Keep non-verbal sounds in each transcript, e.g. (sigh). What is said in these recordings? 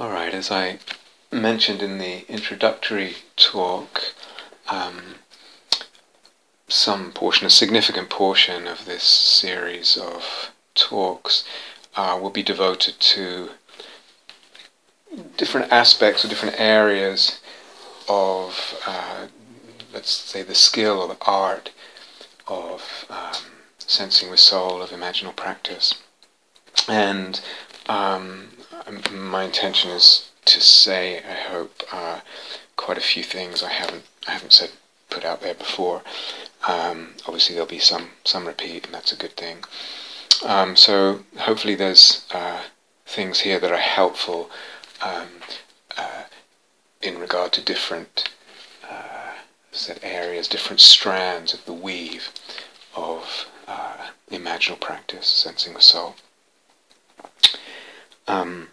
Alright, as I mentioned in the introductory talk, um, some portion, a significant portion of this series of talks uh, will be devoted to different aspects or different areas of, uh, let's say, the skill or the art of um, sensing with soul, of imaginal practice. And um, my intention is to say, I hope, uh, quite a few things I haven't I haven't said put out there before. Um, obviously, there'll be some some repeat, and that's a good thing. Um, so hopefully, there's uh, things here that are helpful um, uh, in regard to different uh, set areas, different strands of the weave of uh, imaginal practice, sensing the soul. Um,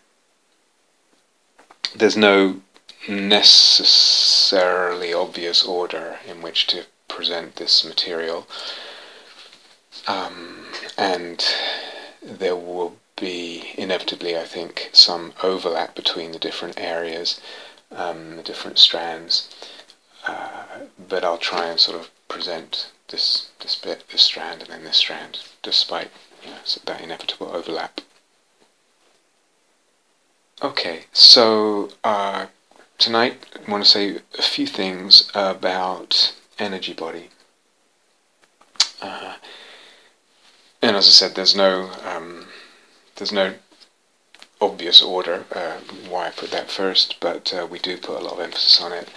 there's no necessarily obvious order in which to present this material, um, and there will be inevitably, I think, some overlap between the different areas, um, the different strands. Uh, but I'll try and sort of present this this bit, this strand, and then this strand, despite you know, that inevitable overlap. Okay, so uh, tonight I want to say a few things about energy body. Uh, and as I said, there's no um, there's no obvious order uh, why I put that first, but uh, we do put a lot of emphasis on it.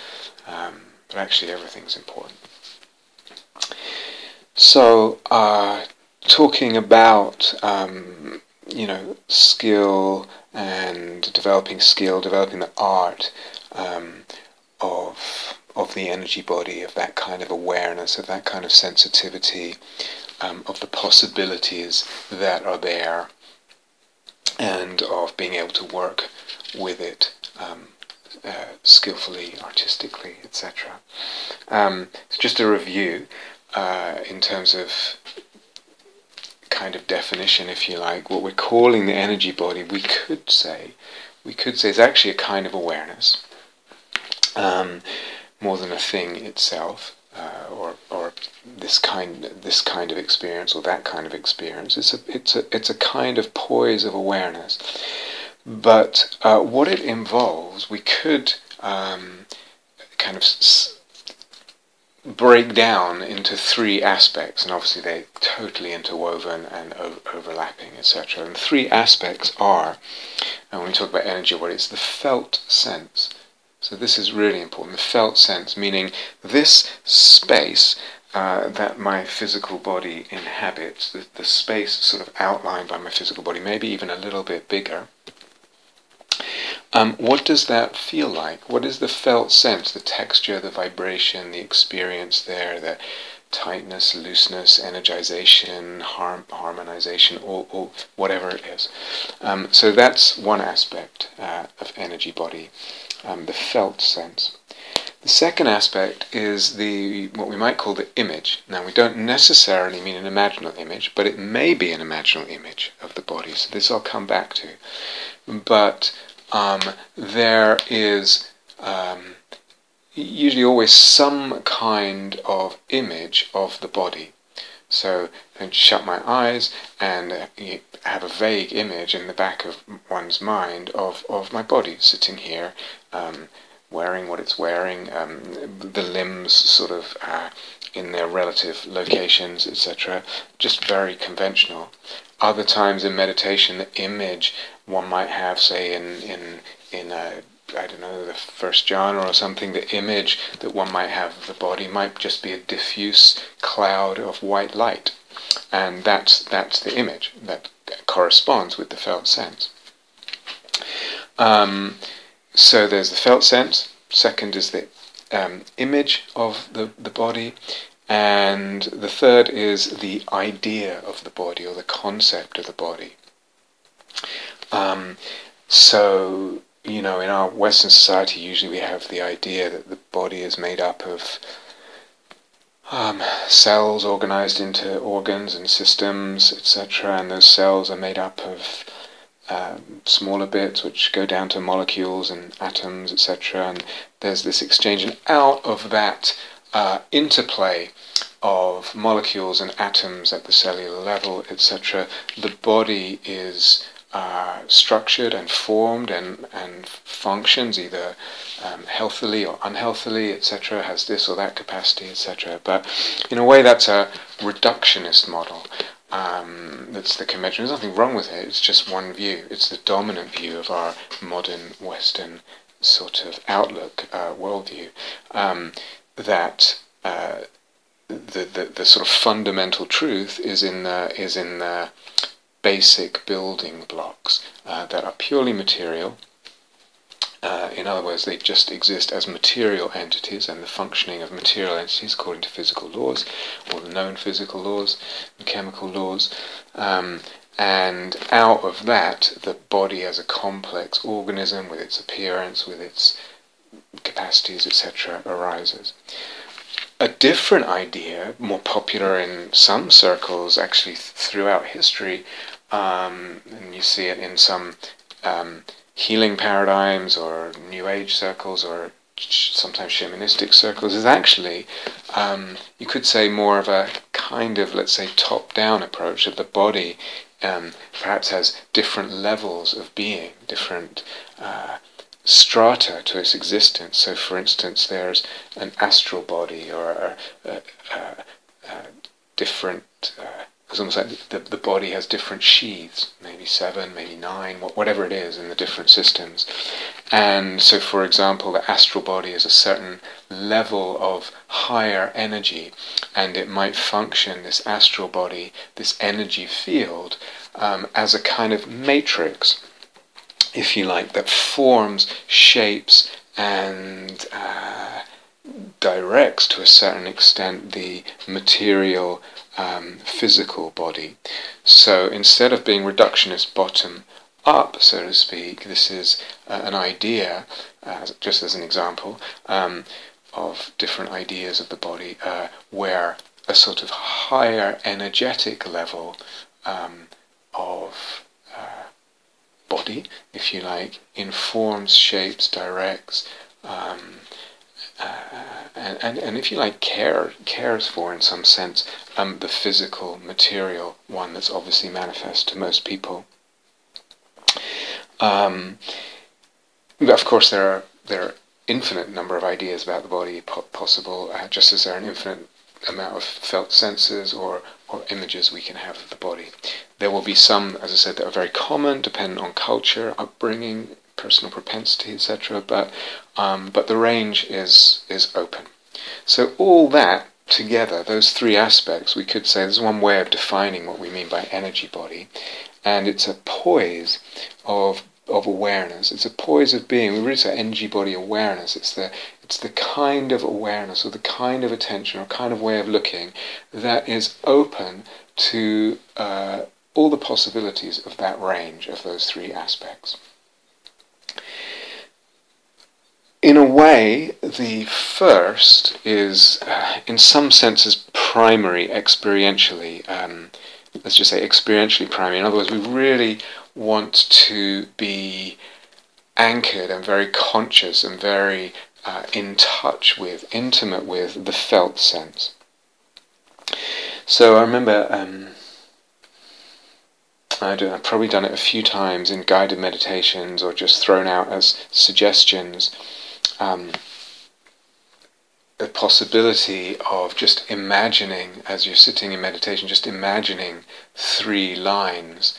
Um, but actually, everything's important. So, uh, talking about um, you know skill and developing skill, developing the art um, of of the energy body, of that kind of awareness, of that kind of sensitivity, um, of the possibilities that are there, and of being able to work with it um, uh, skillfully, artistically, etc. Um, just a review uh, in terms of kind of definition, if you like, what we're calling the energy body, we could say, we could say is actually a kind of awareness, um, more than a thing itself, uh, or or this kind this kind of experience or that kind of experience. It's a it's a it's a kind of poise of awareness, but uh, what it involves, we could um, kind of. S- break down into three aspects, and obviously they're totally interwoven and o- overlapping, etc. And three aspects are, and when we talk about energy, what it's the felt sense. So this is really important. The felt sense, meaning this space uh, that my physical body inhabits, the, the space sort of outlined by my physical body, maybe even a little bit bigger, um, what does that feel like? What is the felt sense, the texture, the vibration, the experience there, the tightness, looseness, energization, harm, harmonization, or, or whatever it is? Um, so that's one aspect uh, of energy body, um, the felt sense. The second aspect is the what we might call the image. Now we don't necessarily mean an imaginal image, but it may be an imaginal image of the body. So this I'll come back to. But um, there is um, usually always some kind of image of the body. So I shut my eyes and uh, have a vague image in the back of one's mind of, of my body sitting here, um, wearing what it's wearing, um, the limbs sort of uh, in their relative locations, etc. Just very conventional. Other times in meditation, the image one might have, say, in in in a I don't know the first jhana or something, the image that one might have of the body might just be a diffuse cloud of white light, and that's that's the image that corresponds with the felt sense. Um, so there's the felt sense. Second is the um, image of the, the body. And the third is the idea of the body or the concept of the body. Um, so, you know, in our Western society, usually we have the idea that the body is made up of um, cells organized into organs and systems, etc., and those cells are made up of um, smaller bits which go down to molecules and atoms, etc. And there's this exchange, and out of that uh, interplay of molecules and atoms at the cellular level, etc., the body is structured and formed and, and functions either um, healthily or unhealthily, etc., has this or that capacity, etc. But in a way, that's a reductionist model. Um, that's the convention. There's nothing wrong with it. It's just one view. It's the dominant view of our modern Western sort of outlook, uh, worldview. Um, that uh, the, the the sort of fundamental truth is in the is in the basic building blocks uh, that are purely material. Uh, in other words, they just exist as material entities, and the functioning of material entities according to physical laws, or the known physical laws and chemical laws. Um, and out of that, the body as a complex organism with its appearance, with its capacities, etc., arises a different idea, more popular in some circles, actually throughout history, um, and you see it in some um, healing paradigms or New Age circles or sometimes shamanistic circles, is actually, um, you could say, more of a kind of, let's say, top-down approach of the body. Um, perhaps has different levels of being, different uh, strata to its existence. So, for instance, there's an astral body or a, a, a, a different. Uh, it's almost like the, the body has different sheaths, maybe seven, maybe nine, whatever it is in the different systems. And so, for example, the astral body is a certain level of higher energy, and it might function, this astral body, this energy field, um, as a kind of matrix if you like, that forms, shapes, and uh, directs to a certain extent the material um, physical body. So instead of being reductionist bottom up, so to speak, this is uh, an idea, uh, just as an example, um, of different ideas of the body uh, where a sort of higher energetic level um, of body, if you like, informs, shapes, directs, um, uh, and, and, and if you like, care, cares for, in some sense, um, the physical, material one that's obviously manifest to most people. Um, but of course, there are there are infinite number of ideas about the body po- possible, uh, just as there are an infinite amount of felt senses or, or images we can have of the body. There will be some, as I said, that are very common, dependent on culture, upbringing, personal propensity, etc. But um, but the range is is open. So all that together, those three aspects, we could say there's one way of defining what we mean by energy body, and it's a poise of of awareness. It's a poise of being. We really say energy body awareness. It's the it's the kind of awareness or the kind of attention or kind of way of looking that is open to uh, all the possibilities of that range of those three aspects. In a way, the first is, uh, in some senses, primary experientially. Um, let's just say experientially primary. In other words, we really want to be anchored and very conscious and very uh, in touch with, intimate with the felt sense. So I remember um, I've probably done it a few times in guided meditations or just thrown out as suggestions. Um, the possibility of just imagining, as you're sitting in meditation, just imagining three lines,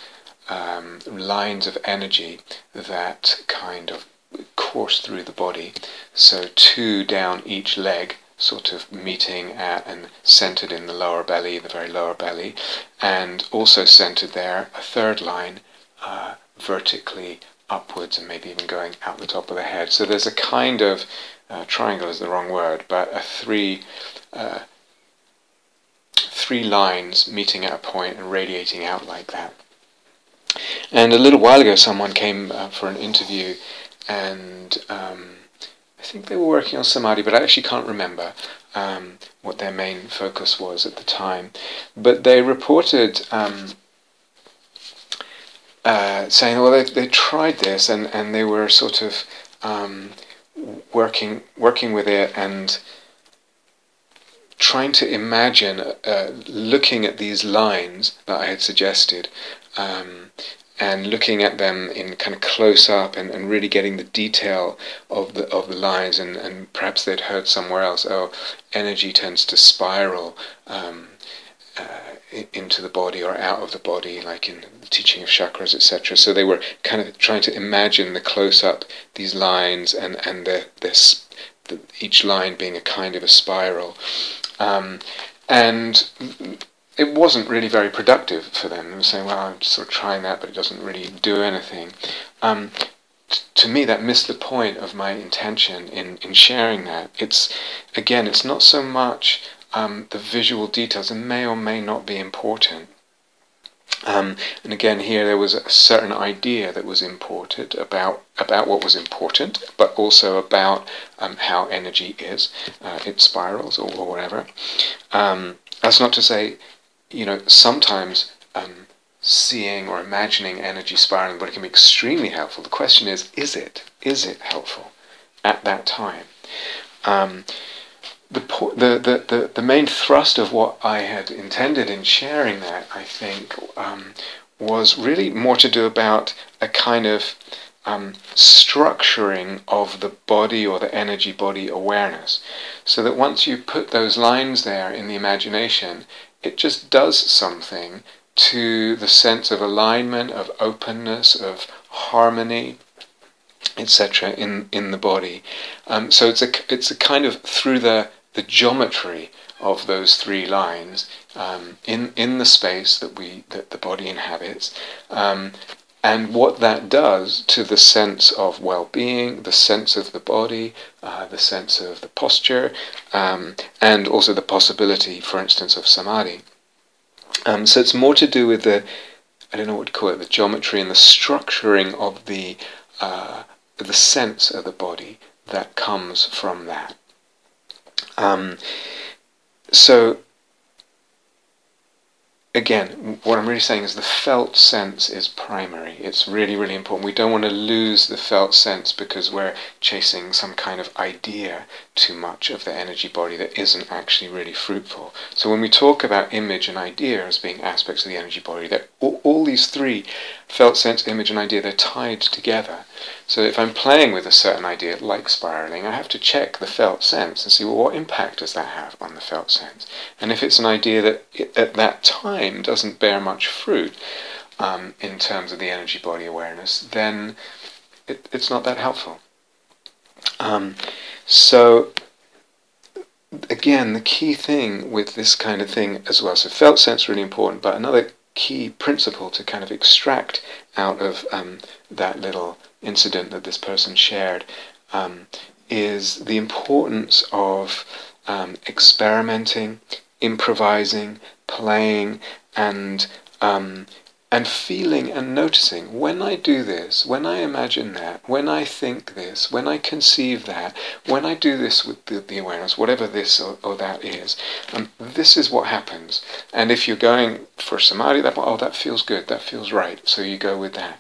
um, lines of energy that kind of course through the body. So two down each leg, sort of meeting at and centered in the lower belly, the very lower belly, and also centered there a third line uh, vertically upwards and maybe even going out the top of the head. So there's a kind of uh, triangle is the wrong word, but a three uh, three lines meeting at a point and radiating out like that. And a little while ago, someone came uh, for an interview and um, I think they were working on Samadhi, but I actually can't remember um, what their main focus was at the time. But they reported um, uh, saying, well, they, they tried this and, and they were sort of um, working working with it and trying to imagine, uh, looking at these lines that I had suggested, um, and looking at them in kind of close up and, and really getting the detail of the of the lines and, and perhaps they'd heard somewhere else oh energy tends to spiral um, uh, into the body or out of the body like in the teaching of chakras etc so they were kind of trying to imagine the close up these lines and and the, this the, each line being a kind of a spiral. Um, and it wasn't really very productive for them. They were saying, well, I'm sort of trying that, but it doesn't really do anything. Um, to me, that missed the point of my intention in, in sharing that. It's, again, it's not so much um, the visual details, and may or may not be important. Um, and again, here there was a certain idea that was imported about about what was important, but also about um, how energy is, uh, it spirals or, or whatever. Um, that's not to say you know, sometimes um, seeing or imagining energy spiraling but it can be extremely helpful. The question is, is it? Is it helpful at that time? Um, the, the, the, the, main thrust of what I had intended in sharing that, I think, um, was really more to do about a kind of um, structuring of the body or the energy body awareness. So that once you put those lines there in the imagination, it just does something to the sense of alignment, of openness, of harmony, etc. in in the body. Um, so it's a it's a kind of through the the geometry of those three lines um, in in the space that we that the body inhabits. Um, and what that does to the sense of well-being, the sense of the body, uh, the sense of the posture, um, and also the possibility, for instance, of samadhi. Um, so it's more to do with the, I don't know what to call it, the geometry and the structuring of the uh, the sense of the body that comes from that. Um, so again, what I'm really saying is the felt sense is primary. It's really, really important. We don't want to lose the felt sense because we're chasing some kind of idea too much of the energy body that isn't actually really fruitful. So when we talk about image and idea as being aspects of the energy body, that all, all these three, felt sense, image, and idea, they're tied together. So if I'm playing with a certain idea, like spiraling, I have to check the felt sense and see, well, what impact does that have on the felt sense? And if it's an idea that it, at that time doesn't bear much fruit um, in terms of the energy body awareness, then it, it's not that helpful. Um, so again, the key thing with this kind of thing as well, so felt sense really important, but another key principle to kind of extract out of um, that little incident that this person shared um, is the importance of um, experimenting, improvising, playing, and um, and feeling and noticing when I do this, when I imagine that, when I think this, when I conceive that, when I do this with the, the awareness, whatever this or, or that is, um, this is what happens. And if you're going for samadhi, that oh that feels good, that feels right, so you go with that.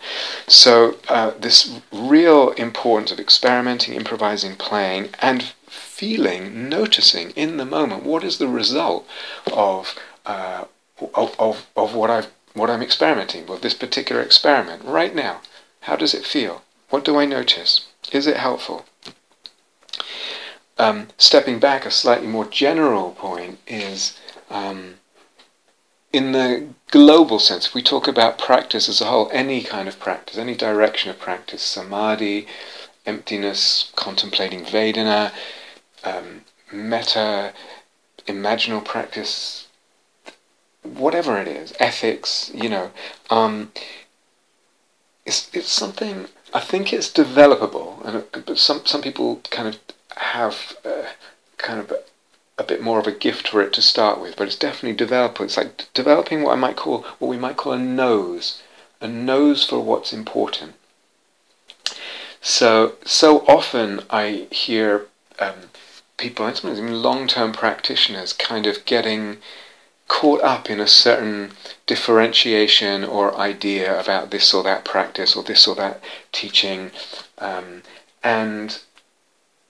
So uh, this real importance of experimenting, improvising, playing, and feeling, noticing in the moment what is the result of uh, of, of, of what I've what I'm experimenting with, this particular experiment, right now. How does it feel? What do I notice? Is it helpful? Um, stepping back, a slightly more general point is um, in the global sense, if we talk about practice as a whole, any kind of practice, any direction of practice, samadhi, emptiness, contemplating Vedana, um, metta, imaginal practice, whatever it is, ethics, you know, um, it's it's something. I think it's developable, and but some some people kind of have uh, kind of a, bit more of a gift for it to start with, but it's definitely developable. It's like developing what I might call what we might call a nose, a nose for what's important. So so often I hear um, people, and sometimes even long-term practitioners, kind of getting caught up in a certain differentiation or idea about this or that practice or this or that teaching, um, and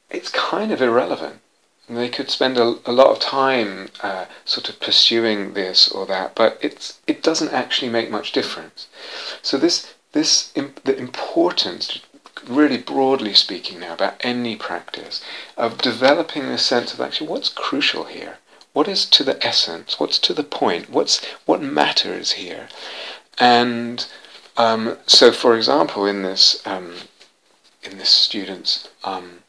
it's kind of irrelevant. They could spend a, a lot of time uh, sort of pursuing this or that, but it's it doesn't actually make much difference. So this this the importance, really broadly speaking now, about any practice of developing this sense of actually what's crucial here, what is to the essence, what's to the point, what's what matters here, and um, so, for example, in this um, in this student's um,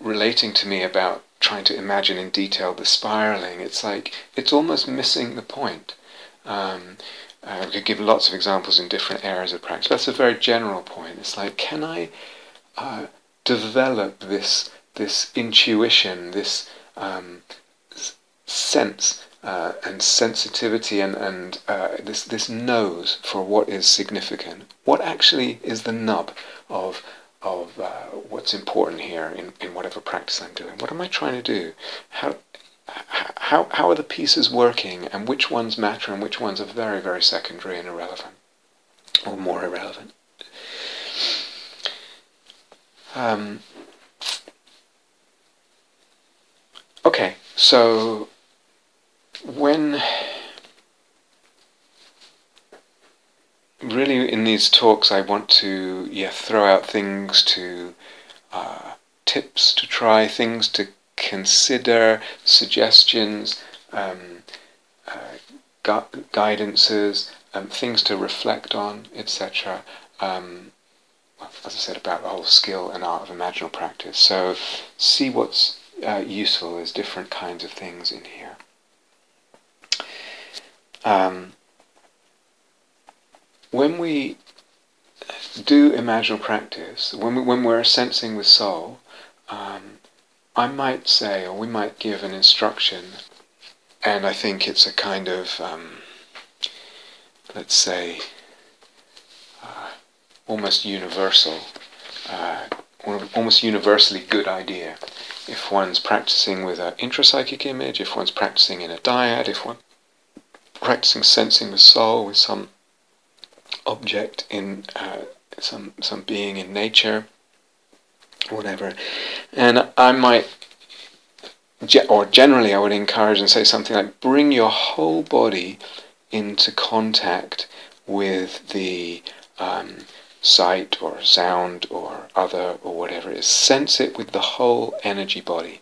relating to me about trying to imagine in detail the spiraling, it's like it's almost missing the point. Um, I could give lots of examples in different areas of practice. That's a very general point. It's like, can I uh, develop this this intuition, this um, sense uh, and sensitivity, and and uh, this this nose for what is significant? What actually is the nub of of uh, what's important here in, in whatever practice I'm doing. What am I trying to do? How, how, how are the pieces working and which ones matter and which ones are very, very secondary and irrelevant or more irrelevant? Um, okay, so when really in these talks I want to yeah throw out things to uh, tips to try things to consider suggestions um, uh, gu- guidances um, things to reflect on etc um, as I said about the whole skill and art of imaginal practice. So see what's uh, useful. As different kinds of things in here um, when we do imaginal practice, when, we, when we're sensing the soul, um, I might say, or we might give an instruction, and I think it's a kind of, um, let's say, uh, almost universal, uh, almost universally good idea. If one's practicing with an intrapsychic image, if one's practicing in a dyad, if one's practicing sensing the soul with some object in uh, some some being in nature, whatever. And I might, or generally, I would encourage and say something like, bring your whole body into contact with the um, sight or sound or other or whatever it is. Sense it with the whole energy body.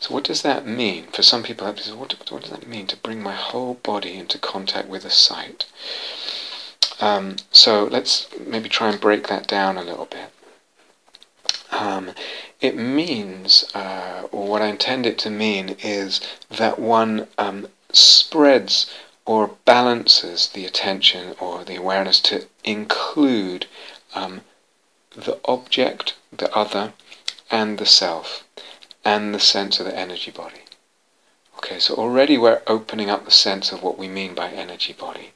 So what does that mean? For some people, what, what does that mean to bring my whole body into contact with a sight? Um, so let's maybe try and break that down a little bit. Um, it means, uh, or what I intend it to mean, is that one um, spreads or balances the attention or the awareness to include um, the object, the other, and the self and the sense of the energy body. Okay, so already we're opening up the sense of what we mean by energy body.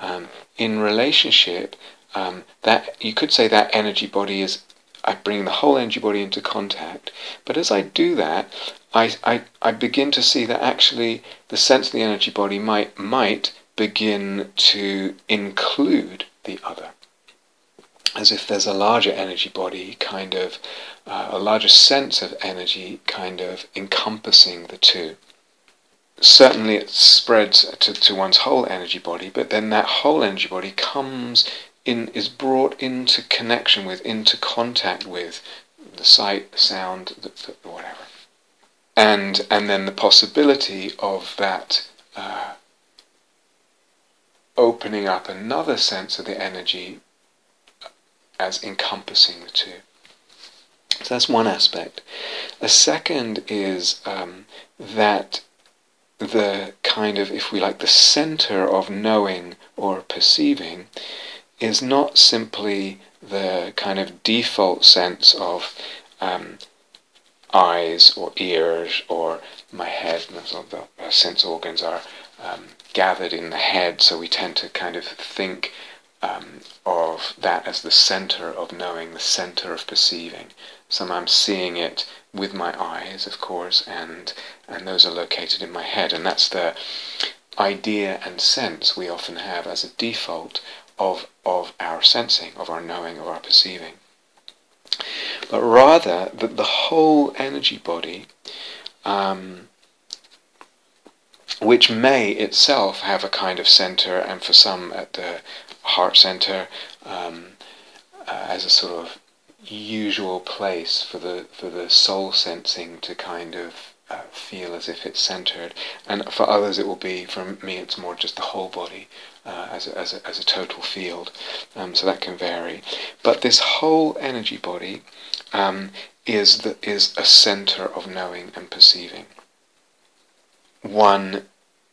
Um, in relationship, um, that you could say that energy body is I bring the whole energy body into contact. But as I do that, I, I, I begin to see that actually the sense of the energy body might might begin to include the other as if there's a larger energy body, kind of uh, a larger sense of energy, kind of encompassing the two. Certainly, it spreads to, to one's whole energy body, but then that whole energy body comes in, is brought into connection with, into contact with the sight, the sound, the, the whatever, and and then the possibility of that. Uh, opening up another sense of the energy as encompassing the two. So that's one aspect. A second is um, that the kind of, if we like, the center of knowing or perceiving is not simply the kind of default sense of um, eyes or ears or my head, the sense organs are um, gathered in the head, so we tend to kind of think um, of that as the center of knowing, the center of perceiving. So I'm seeing it with my eyes, of course, and and those are located in my head, and that's the idea and sense we often have as a default of of our sensing, of our knowing, of our perceiving. But rather that the whole energy body um, which may itself have a kind of center, and for some at the heart center, um, uh, as a sort of usual place for the for the soul sensing to kind of uh, feel as if it's centered, and for others it will be. For me, it's more just the whole body uh, as a, as a, as a total field. Um, so that can vary, but this whole energy body um, is the, is a center of knowing and perceiving one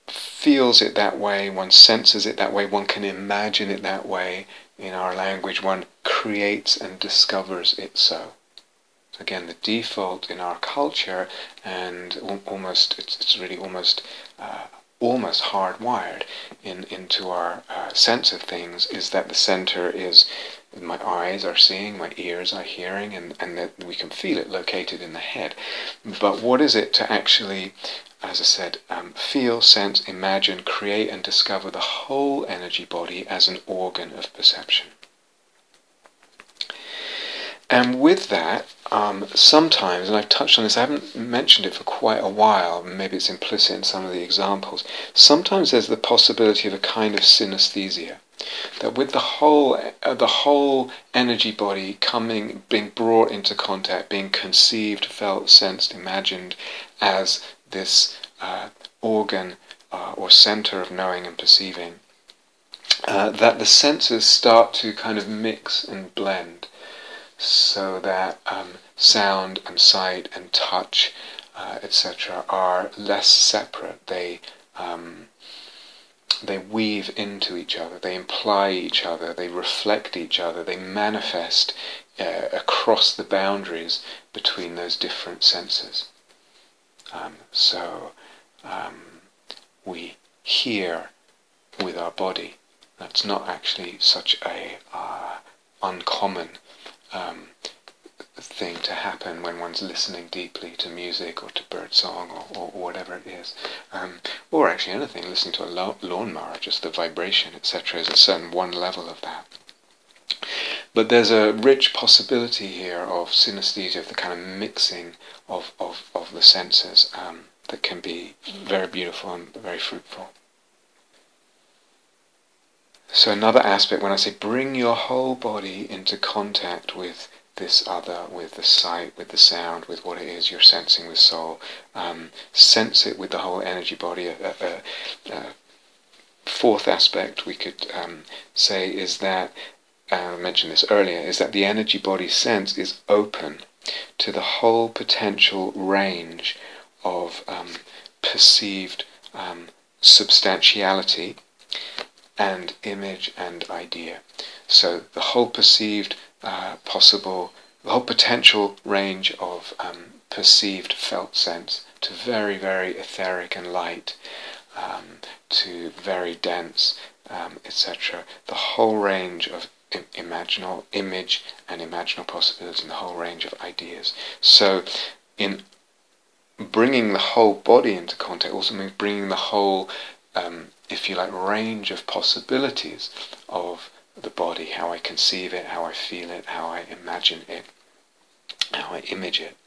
feels it that way, one senses it that way, one can imagine it that way in our language, one creates and discovers it so. Again, the default in our culture, and almost it's, it's really almost uh, almost hardwired in into our uh, sense of things, is that the center is my eyes are seeing, my ears are hearing, and, and that we can feel it located in the head. But what is it to actually as I said, um, feel, sense, imagine, create, and discover the whole energy body as an organ of perception. And with that, um, sometimes, and I've touched on this, I haven't mentioned it for quite a while, maybe it's implicit in some of the examples, sometimes there's the possibility of a kind of synesthesia. That with the whole, uh, the whole energy body coming, being brought into contact, being conceived, felt, sensed, imagined as this uh, organ uh, or center of knowing and perceiving, uh, that the senses start to kind of mix and blend so that um, sound and sight and touch, uh, etc., are less separate. They um, they weave into each other, they imply each other, they reflect each other, they manifest uh, across the boundaries between those different senses. Um, so um, we hear with our body. That's not actually such a uh, uncommon um, thing to happen when one's listening deeply to music or to birdsong or, or, or whatever it is. Um, or actually anything, listening to a lawnmower, just the vibration, etc., is a certain one level of that. But there's a rich possibility here of synesthesia, of the kind of mixing of, of, of the senses um, that can be very beautiful and very fruitful. So another aspect, when I say bring your whole body into contact with this other, with the sight, with the sound, with what it is you're sensing with soul, um, sense it with the whole energy body. A, fourth aspect we could um, say is that uh, I mentioned this earlier, is that the energy body sense is open to the whole potential range of um, perceived um, substantiality and image and idea. So the whole perceived uh, possible, the whole potential range of um, perceived felt sense to very, very etheric and light, um, to very dense, um, etc. The whole range of imaginal image and imaginal possibilities and the whole range of ideas. So, in bringing the whole body into contact also means bringing the whole, um, if you like, range of possibilities of the body, how I conceive it, how I feel it, how I imagine it, how I image it.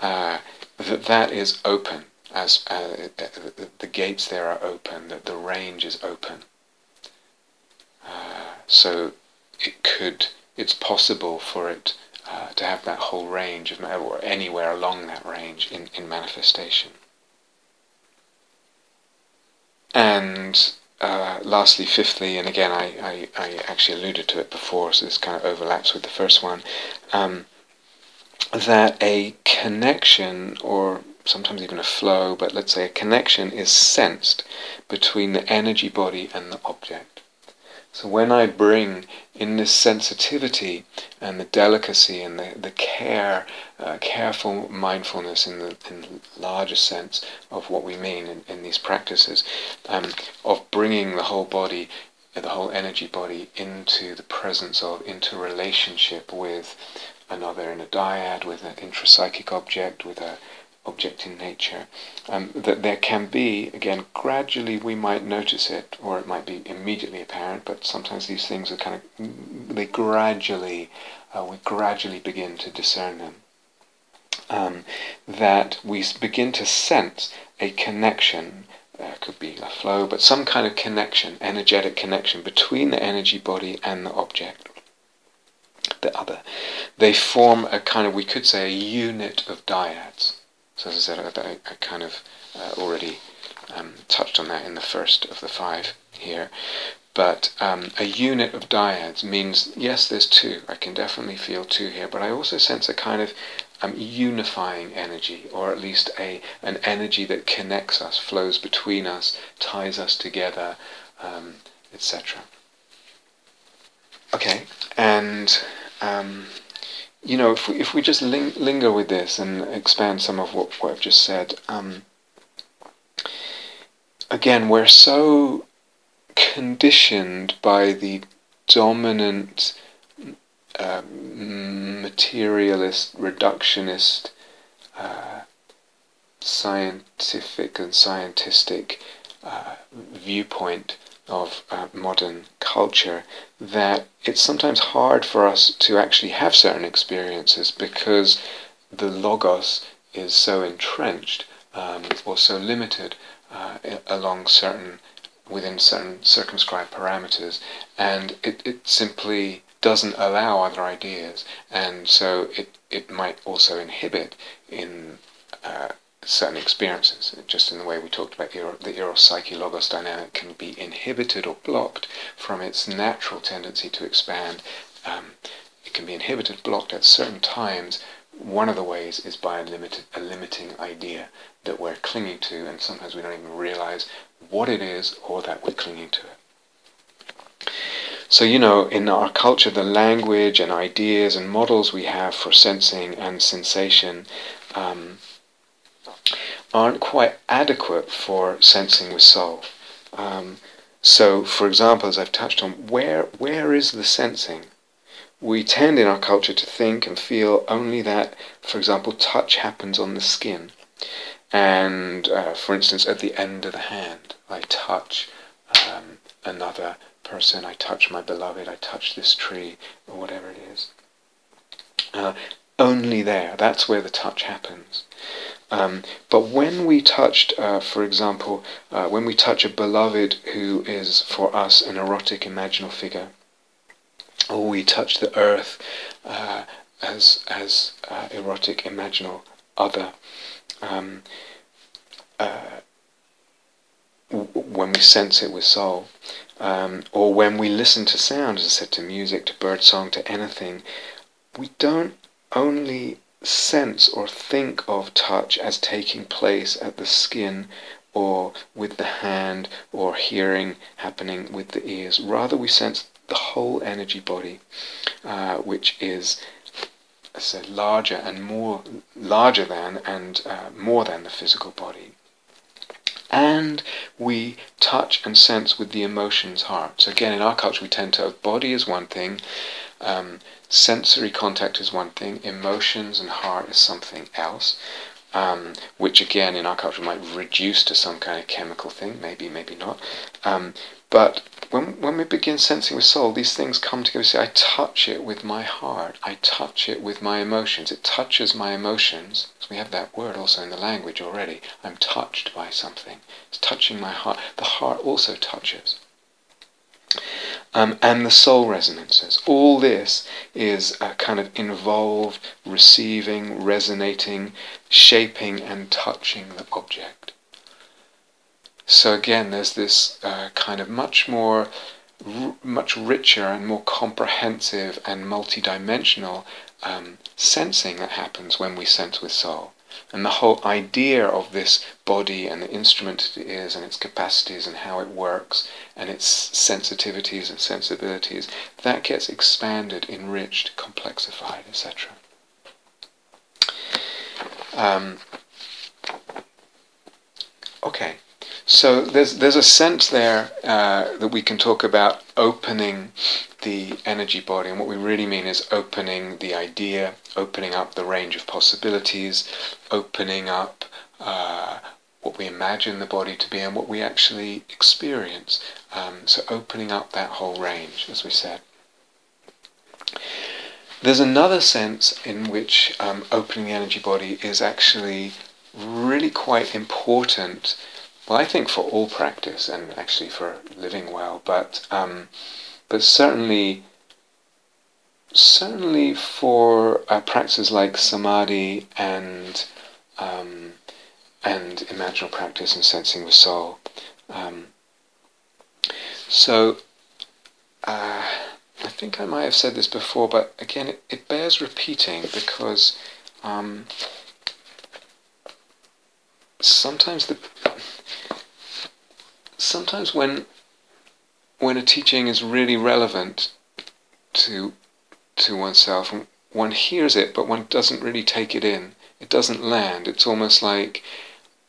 Uh, that that is open as uh, the, gates there are open, that the range is open. Uh, so it could, it's possible for it uh, to have that whole range of, or anywhere along that range in, in manifestation. And uh, lastly, fifthly, and again, I, I, I, actually alluded to it before, so this kind of overlaps with the first one, um, that a connection, or sometimes even a flow, but let's say a connection is sensed between the energy body and the object. So when I bring in this sensitivity and the delicacy and the, the care, uh, careful mindfulness in the, in the larger sense of what we mean in, in these practices, um, of bringing the whole body the whole energy body into the presence of, into relationship with another in a dyad, with an intrapsychic object, with a object in nature, um, that there can be, again, gradually we might notice it, or it might be immediately apparent, but sometimes these things are kind of, they gradually, uh, we gradually begin to discern them. Um, that we begin to sense a connection, uh, could be a flow, but some kind of connection, energetic connection between the energy body and the object, the other. They form a kind of, we could say, a unit of dyads. So as I said, I, I kind of uh, already um, touched on that in the first of the five here. But um, a unit of dyads means, yes, there's two. I can definitely feel two here, but I also sense a kind of um, unifying energy, or at least a an energy that connects us, flows between us, ties us together, um, etc. Okay, and um, you know, if we, if we just ling- linger with this and expand some of what, what I've just said, um, again, we're so conditioned by the dominant uh, materialist, reductionist, uh, scientific and scientistic uh, viewpoint of uh, modern culture that it's sometimes hard for us to actually have certain experiences because the logos is so entrenched um, or so limited uh, along certain within certain circumscribed parameters and it, it simply doesn't allow other ideas and so it, it might also inhibit in uh, certain experiences. Just in the way we talked about the eros psyche logos dynamic can be inhibited or blocked from its natural tendency to expand. Um, it can be inhibited, blocked at certain times. One of the ways is by a, limited, a limiting idea that we're clinging to, and sometimes we don't even realize what it is or that we're clinging to it. So, you know, in our culture, the language and ideas and models we have for sensing and sensation um, aren't quite adequate for sensing with soul. Um, so, for example, as I've touched on, where where is the sensing? We tend in our culture to think and feel only that, for example, touch happens on the skin. And, uh, for instance, at the end of the hand, I touch um, another person, I touch my beloved, I touch this tree, or whatever it is. Uh, only there, that's where the touch happens. Um, but when we touched, uh, for example, uh, when we touch a beloved who is for us an erotic imaginal figure, or we touch the earth uh, as as uh, erotic imaginal other, um, uh, when we sense it with soul, um, or when we listen to sound, as I said, to music, to bird song, to anything, we don't only sense or think of touch as taking place at the skin or with the hand or hearing happening with the ears. Rather, we sense the whole energy body, uh, which is said, larger and more larger than and uh, more than the physical body. And we touch and sense with the emotions heart. So again, in our culture, we tend to body is one thing, um, sensory contact is one thing, emotions and heart is something else, um, which again in our culture might reduce to some kind of chemical thing, maybe, maybe not. Um, but when, when we begin sensing with soul, these things come together. Say, I touch it with my heart. I touch it with my emotions. It touches my emotions. So we have that word also in the language already. I'm touched by something. It's touching my heart. The heart also touches um, and the soul resonances. All this is a kind of involved receiving, resonating, shaping, and touching the object. So again, there's this uh, kind of much more, r- much richer and more comprehensive and multidimensional um, sensing that happens when we sense with soul. And the whole idea of this body and the instrument it is and its capacities and how it works and its sensitivities and sensibilities, that gets expanded, enriched, complexified, etc. Um, okay, so there's there's a sense there uh, that we can talk about opening the energy body, and what we really mean is opening the idea, opening up the range of possibilities, opening up uh, what we imagine the body to be and what we actually experience. Um, so opening up that whole range, as we said. There's another sense in which um, opening the energy body is actually really quite important well, I think for all practice and actually for living well, but um, but certainly certainly for uh, practices like samadhi and um, and imaginal practice and sensing the soul. Um, so uh, I think I might have said this before, but again, it, it bears repeating because um, sometimes the sometimes when when a teaching is really relevant to to oneself, one hears it, but one doesn't really take it in. It doesn't land. It's almost like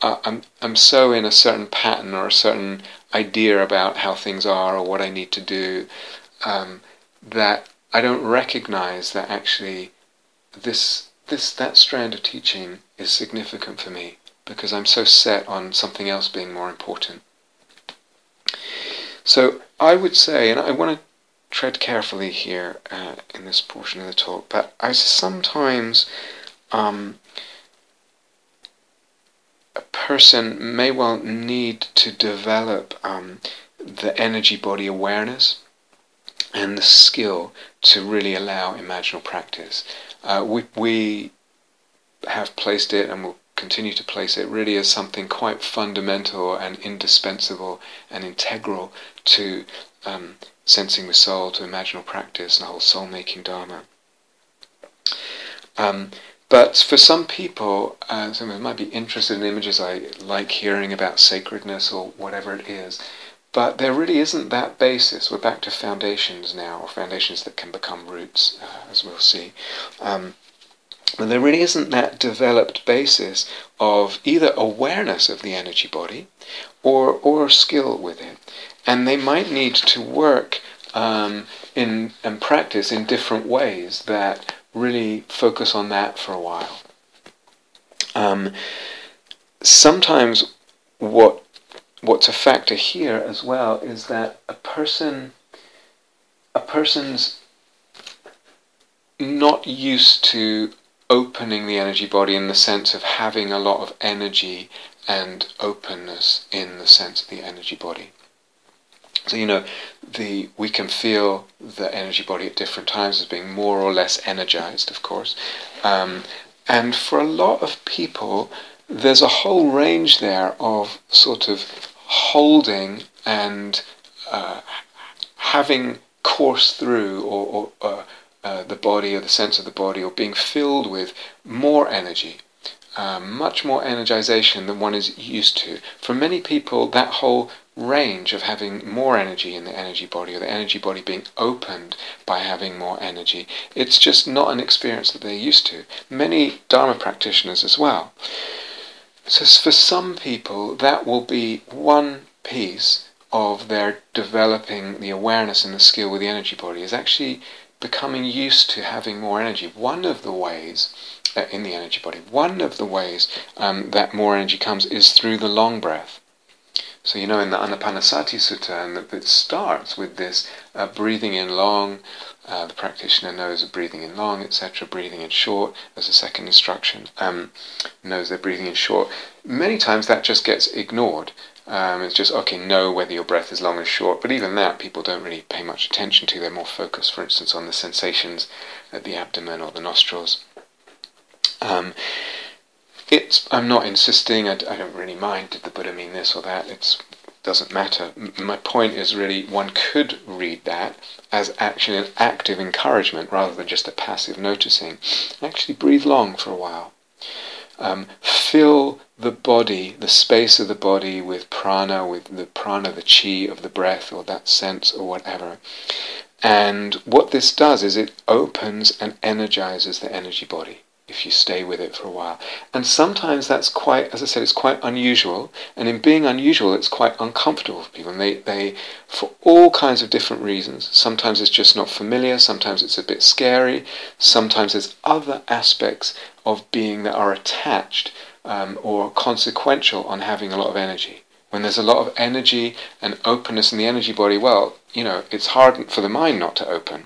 uh, I'm I'm so in a certain pattern or a certain idea about how things are or what I need to do um, that I don't recognize that actually this this that strand of teaching is significant for me because I'm so set on something else being more important. So I would say, and I want to tread carefully here uh, in this portion of the talk, but I sometimes um, a person may well need to develop um, the energy body awareness and the skill to really allow imaginal practice. Uh, we, we have placed it and will continue to place it really as something quite fundamental and indispensable and integral to um, sensing the soul, to imaginal practice, and the whole soul making Dharma. Um, but for some people, uh, some might be interested in images I like hearing about sacredness or whatever it is, but there really isn't that basis. We're back to foundations now, or foundations that can become roots, uh, as we'll see. Um, and there really isn't that developed basis of either awareness of the energy body or, or skill with it. And they might need to work um, in and practice in different ways that really focus on that for a while. Um, sometimes what what's a factor here as well is that a person a person's not used to opening the energy body in the sense of having a lot of energy and openness in the sense of the energy body. So you know, the we can feel the energy body at different times as being more or less energized, of course. Um, and for a lot of people, there's a whole range there of sort of holding and uh, having course through or, or uh, uh, the body or the sense of the body or being filled with more energy, uh, much more energization than one is used to. For many people, that whole range of having more energy in the energy body or the energy body being opened by having more energy, it's just not an experience that they're used to. Many Dharma practitioners as well. So for some people, that will be one piece of their developing the awareness and the skill with the energy body is actually becoming used to having more energy. One of the ways uh, in the energy body, one of the ways um, that more energy comes is through the long breath. So you know in the Anapanasati Sutta, and it starts with this uh, breathing in long. Uh, the practitioner knows breathing in long, etc. Breathing in short as a second instruction. Um, knows they're breathing in short. Many times that just gets ignored. Um, it's just, okay, know whether your breath is long or short, but even that people don't really pay much attention to. They're more focused, for instance, on the sensations at the abdomen or the nostrils. Um, it's, I'm not insisting, I, I, don't really mind, did the Buddha mean this or that? It doesn't matter. my point is really one could read that as actually an active encouragement rather than just a passive noticing. Actually breathe long for a while. Um, fill the body, the space of the body with prana, with the prana, the chi of the breath, or that sense, or whatever. And what this does is it opens and energizes the energy body. If you stay with it for a while. And sometimes that's quite, as I said, it's quite unusual. And in being unusual, it's quite uncomfortable for people. And they, they, for all kinds of different reasons, sometimes it's just not familiar, sometimes it's a bit scary, sometimes there's other aspects of being that are attached um, or consequential on having a lot of energy. When there's a lot of energy and openness in the energy body, well, you know, it's hard for the mind not to open.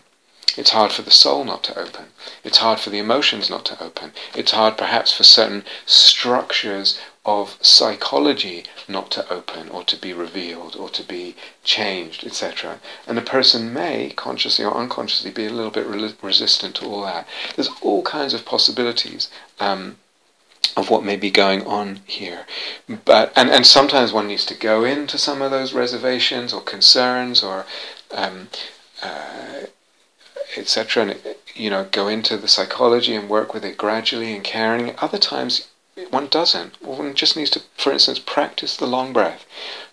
It's hard for the soul not to open. It's hard for the emotions not to open. It's hard perhaps for certain structures of psychology not to open or to be revealed or to be changed, etc. And a person may, consciously or unconsciously, be a little bit re- resistant to all that. There's all kinds of possibilities. Um, of what may be going on here. But and, and sometimes one needs to go into some of those reservations or concerns or um, uh, etc. And you know, go into the psychology and work with it gradually and caring. Other times, one doesn't. One just needs to, for instance, practice the long breath.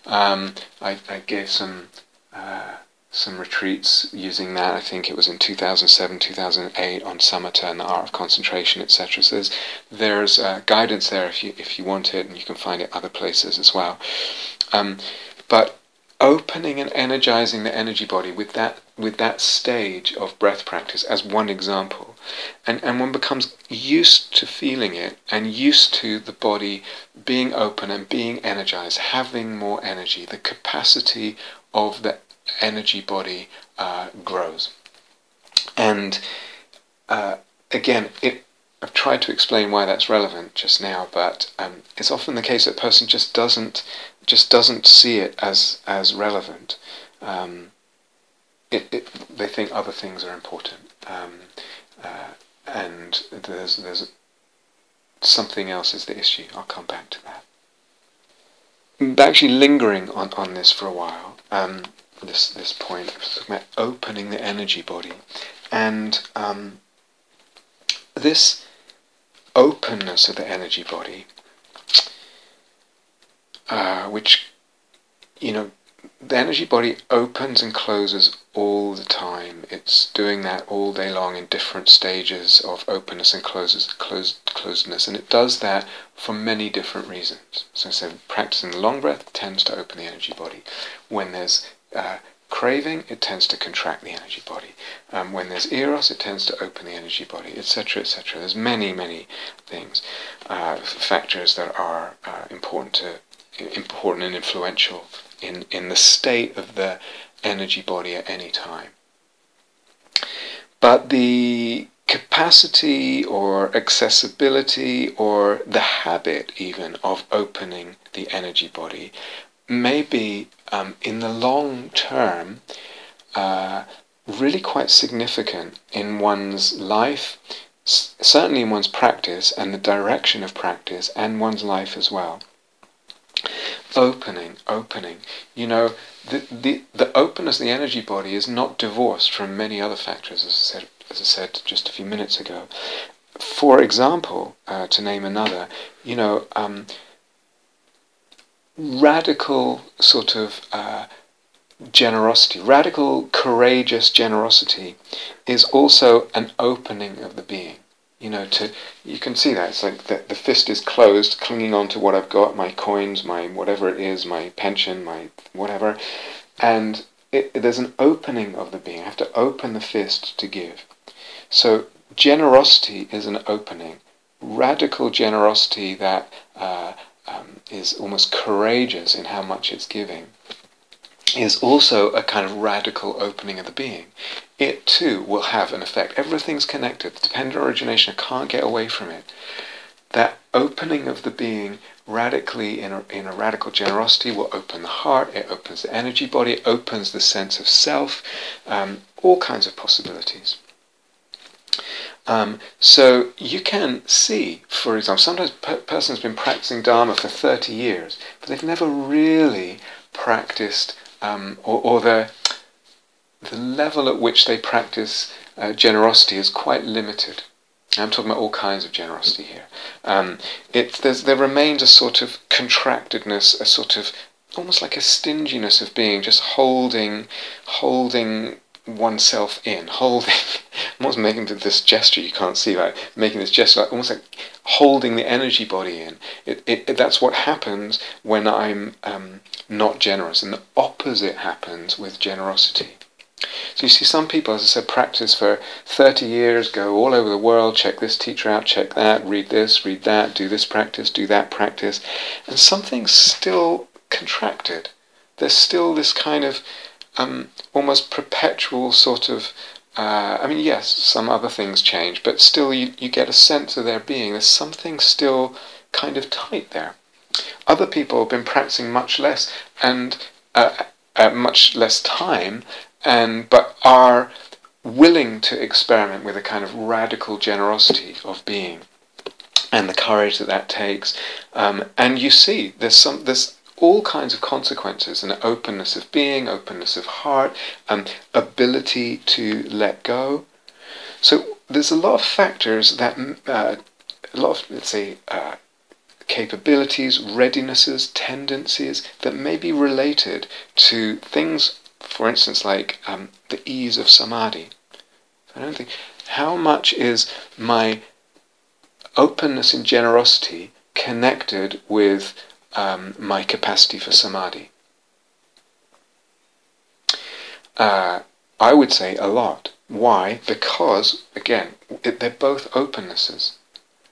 Um, I, I, gave some uh, some retreats using that. I think it was in 2007, 2008 on samatha and the art of concentration, etc. So there's there's uh, guidance there if you if you want it, and you can find it other places as well. Um, but opening and energizing the energy body with that with that stage of breath practice as one example. And and one becomes used to feeling it and used to the body being open and being energized having more energy. The capacity of the energy body uh, grows. And uh, again it I've tried to explain why that's relevant just now, but um, it's often the case that a person just doesn't just doesn't see it as as relevant. Um, it, it, they think other things are important, um, uh, and there's there's something else is the issue. I'll come back to that. Actually, lingering on, on this for a while. Um, this this point opening the energy body, and um, this openness of the energy body uh, which, you know, the energy body opens and closes all the time. It's doing that all day long in different stages of openness and closes, closed, closedness, and it does that for many different reasons. So, so practicing the long breath tends to open the energy body. When there's uh, craving, it tends to contract the energy body. Um, when there's eros, it tends to open the energy body, etc., etc. There's many, many things, uh, factors that are uh, important to important and influential in, in the state of the energy body at any time. But the capacity or accessibility or the habit even of opening the energy body may be um, in the long term uh, really quite significant in one's life, certainly in one's practice and the direction of practice and one's life as well opening, opening. You know, the, the, the openness of the energy body is not divorced from many other factors, as I said, as I said just a few minutes ago. For example, uh, to name another, you know, um, radical sort of uh, generosity, radical courageous generosity, is also an opening of the being you know, to you can see that it's like the, the fist is closed, clinging on to what I've got, my coins, my whatever it is, my pension, my whatever, and it, there's an opening of the being. I have to open the fist to give. So generosity is an opening, radical generosity that uh, is almost courageous in how much it's giving is also a kind of radical opening of the being. It too will have an effect. Everything's connected. The dependent origination, I can't get away from it. That opening of the being radically in a, in a radical generosity will open the heart, it opens the energy body, it opens the sense of self, um, all kinds of possibilities. Um, so you can see, for example, sometimes a person's been practicing Dharma for 30 years, but they've never really practiced um, or, or the the level at which they practice uh, generosity is quite limited. I'm talking about all kinds of generosity here. Um, it, there remains a sort of contractedness, a sort of almost like a stinginess of being, just holding, holding oneself in, holding. (laughs) I'm almost making this gesture you can't see, right? Making this gesture, like, almost like holding the energy body in. It, it, it that's what happens when I'm um, not generous, and the opposite happens with generosity. So you see, some people, as I said, practice for 30 years, go all over the world, check this teacher out, check that, read this, read that, do this practice, do that practice, and something's still contracted. There's still this kind of um, almost perpetual sort of. Uh, I mean, yes, some other things change, but still, you, you get a sense of their being. There's something still kind of tight there. Other people have been practicing much less and uh, much less time, and but are willing to experiment with a kind of radical generosity of being and the courage that that takes. Um, and you see, there's some there's all kinds of consequences an openness of being, openness of heart, um, ability to let go. So there's a lot of factors that uh, a lot of let's say uh, capabilities, readinesses, tendencies that may be related to things for instance, like um, the ease of samadhi. I don't think how much is my openness and generosity connected with um, my capacity for samadhi. Uh, I would say a lot. Why? Because, again, it, they're both opennesses.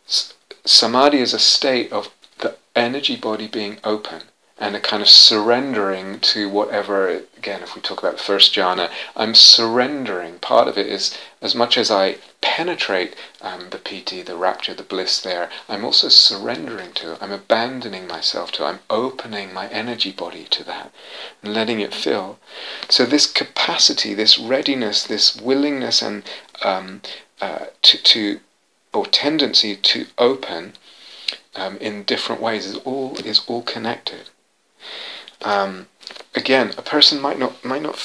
S- samadhi is a state of the energy body being open and a kind of surrendering to whatever, again, if we talk about first jhana, I'm surrendering. Part of it is as much as I penetrate um, the pt the rapture, the bliss there, I'm also surrendering to it. I'm abandoning myself to it. I'm opening my energy body to that and letting it fill. So, this capacity, this readiness, this willingness, and um, uh, to, to, or tendency to open. Um, in different ways is all is all connected. Um, again, a person might not might not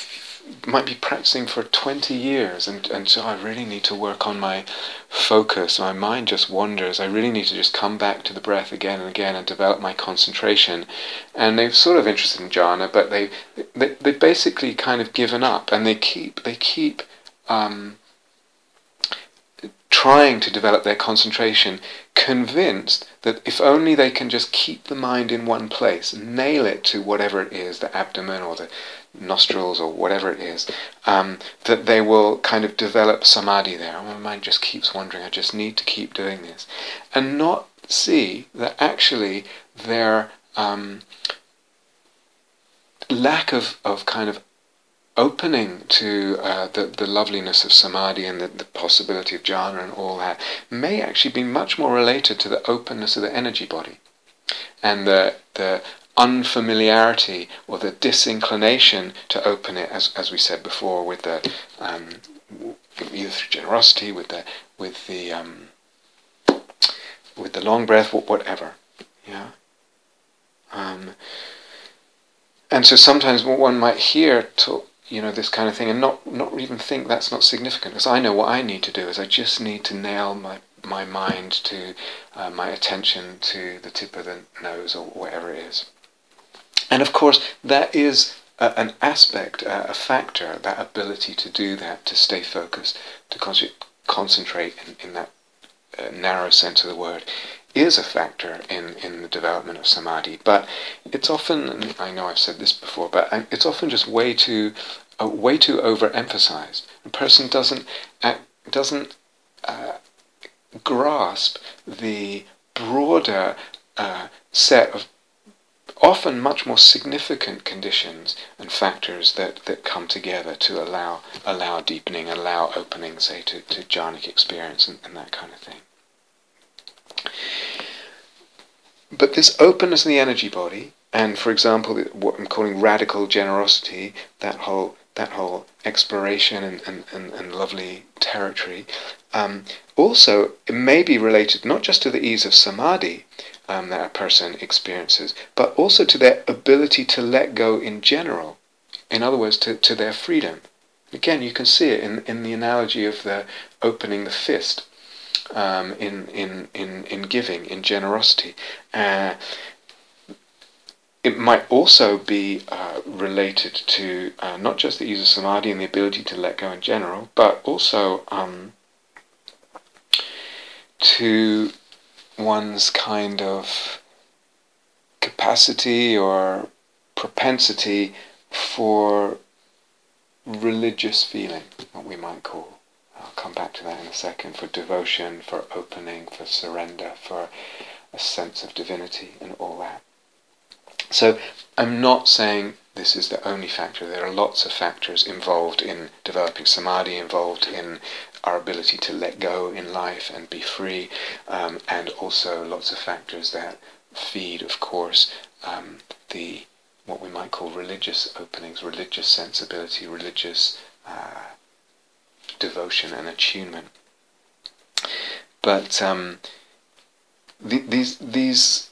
might be practicing for 20 years and, and so I really need to work on my focus. My mind just wanders. I really need to just come back to the breath again and again and develop my concentration. And they're sort of interested in jhana, but they they they basically kind of given up and they keep they keep um, trying to develop their concentration, convinced that if only they can just keep the mind in one place, nail it to whatever it is, the abdomen or the nostrils or whatever it is, um, that they will kind of develop samadhi there. My mind just keeps wandering, I just need to keep doing this. And not see that actually their um, lack of, of kind of opening to uh, the, the loveliness of samadhi and the, the possibility of jhana and all that may actually be much more related to the openness of the energy body and the, the unfamiliarity or the disinclination to open it, as, as we said before, with the um, either through generosity, with the with the um, with the long breath, whatever, yeah. Um, and so sometimes one might hear to, you know, this kind of thing, and not not even think that's not significant. Because I know what I need to do is I just need to nail my my mind to uh, my attention to the tip of the nose or whatever it is. And of course, that is an aspect, a, factor, that ability to do that, to stay focused, to con- concentrate in, in that uh, narrow sense of the word, is a factor in, in the development of samadhi, but it's often, I know I've said this before, but it's often just way too, way too overemphasized. A person doesn't, uh, doesn't uh, grasp the broader uh, set of often much more significant conditions and factors that, that come together to allow allow deepening, allow opening, say, to, to jhanic experience and, and that kind of thing. But this openness in the energy body, and for example, what I'm calling radical generosity, that whole that whole exploration and, and, and, and lovely territory, um, also it may be related not just to the ease of samadhi um, that a person experiences, but also to their ability to let go in general. In other words, to, to their freedom. Again, you can see it in, in the analogy of the opening the fist um, in, in, in, in giving, in generosity. Uh, it might also be uh, related to uh, not just the use of samadhi and the ability to let go in general, but also um, to one's kind of capacity or propensity for religious feeling, what we might call. I'll come back to that in a second. For devotion, for opening, for surrender, for a sense of divinity, and all that. So I'm not saying this is the only factor. There are lots of factors involved in developing samadhi, involved in our ability to let go in life and be free, um, and also lots of factors that feed, of course, um, the what we might call religious openings, religious sensibility, religious uh, devotion and attunement. But um, the, these these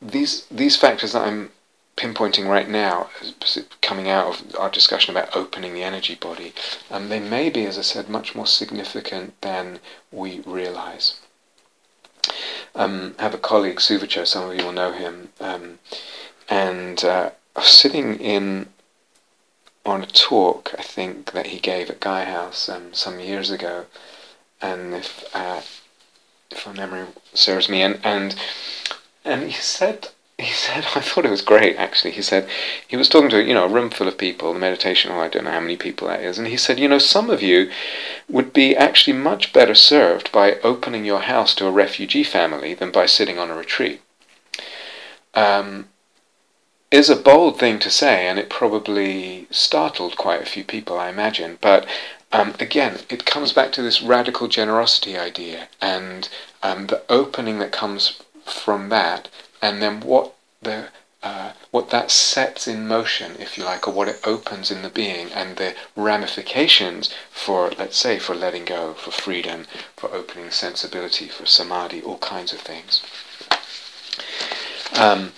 these these factors that I'm pinpointing right now, coming out of our discussion about opening the energy body, um, they may be, as I said, much more significant than we realize. Um, I have a colleague, Suvacho, some of you will know him, um, and uh, I was sitting in on a talk, I think, that he gave at Gaia House um, some years ago, and if uh, if my memory serves me, and and and he said he said (laughs) I thought it was great actually. He said he was talking to you know a room full of people, the meditation hall. I don't know how many people that is, and he said you know some of you would be actually much better served by opening your house to a refugee family than by sitting on a retreat. Um, is a bold thing to say, and it probably startled quite a few people, I imagine. But um, again, it comes back to this radical generosity idea and um, the opening that comes from that, and then what the uh, what that sets in motion, if you like, or what it opens in the being, and the ramifications for, let's say, for letting go, for freedom, for opening sensibility, for samadhi, all kinds of things. Um,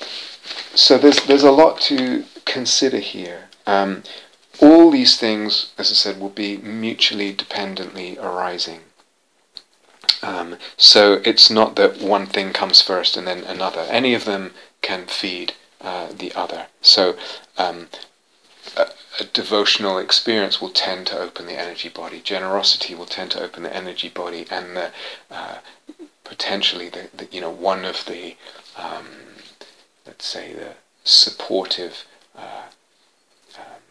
so there's there's a lot to consider here. Um, all these things, as I said, will be mutually dependently arising. Um, so it's not that one thing comes first and then another. Any of them can feed uh, the other. So um, a, a, devotional experience will tend to open the energy body. Generosity will tend to open the energy body, and the, uh, potentially the, the, you know one of the um, let's say the supportive uh, um,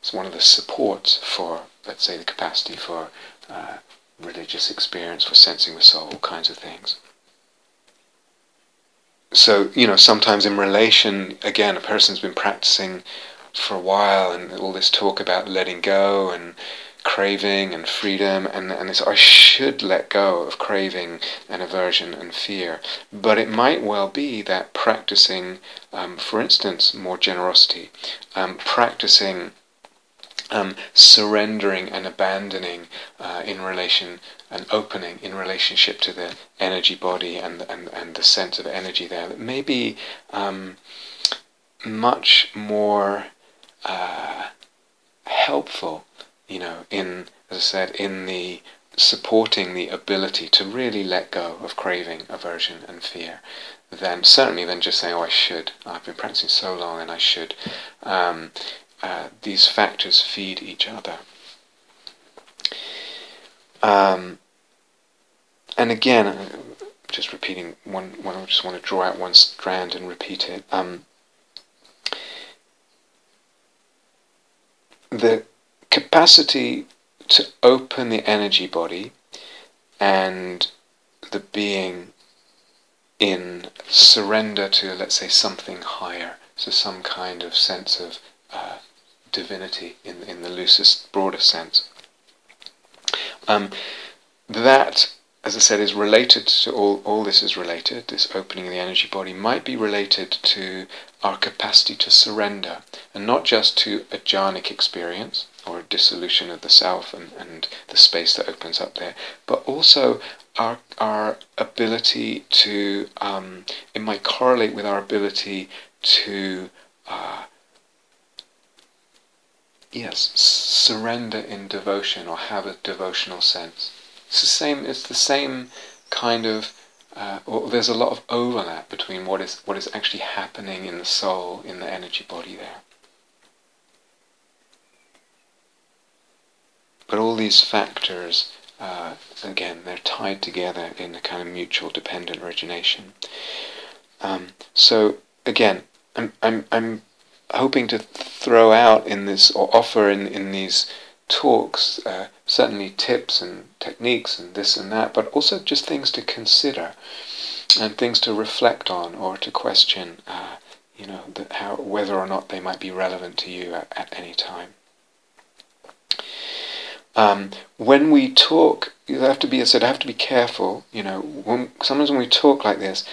it's one of the supports for let's say the capacity for uh, religious experience for sensing the soul all kinds of things so you know sometimes in relation again a person's been practicing for a while and all this talk about letting go and craving and freedom and, and this I should let go of craving and aversion and fear. But it might well be that practicing, um, for instance, more generosity, um, practicing um, surrendering and abandoning uh, in relation and opening in relationship to the energy body and, and, and the sense of energy there that may be um, much more uh, helpful, you know, in, as I said, in the supporting the ability to really let go of craving, aversion, and fear, than certainly than just saying, "Oh, I should. I've been practicing so long, and I should." Um, uh, these factors feed each other. Um, and again, uh, just repeating one, one, I just want to draw out one strand and repeat it. Um, the capacity to open the energy body and the being in surrender to, let's say, something higher, so some kind of sense of uh, divinity in, in the loosest, broadest sense. Um, that, as I said, is related to all, all this is related, this opening of the energy body might be related to our capacity to surrender, and not just to a jhanic experience or a dissolution of the self and, and the space that opens up there, but also our, our ability to, um, it might correlate with our ability to uh, yes, surrender in devotion or have a devotional sense. It's the same. It's the same kind of uh, or there's a lot of overlap between what is what is actually happening in the soul, in the energy body there. But all these factors, uh, again, they're tied together in a kind of mutual dependent origination. Um, so again, I'm, I'm, I'm hoping to throw out in this or offer in, in these talks uh, certainly tips and techniques and this and that, but also just things to consider and things to reflect on or to question, uh, you know, how, whether or not they might be relevant to you at, at any time. Um, when we talk, you have to be, I said, have to be careful. You know, when, sometimes when we talk like this,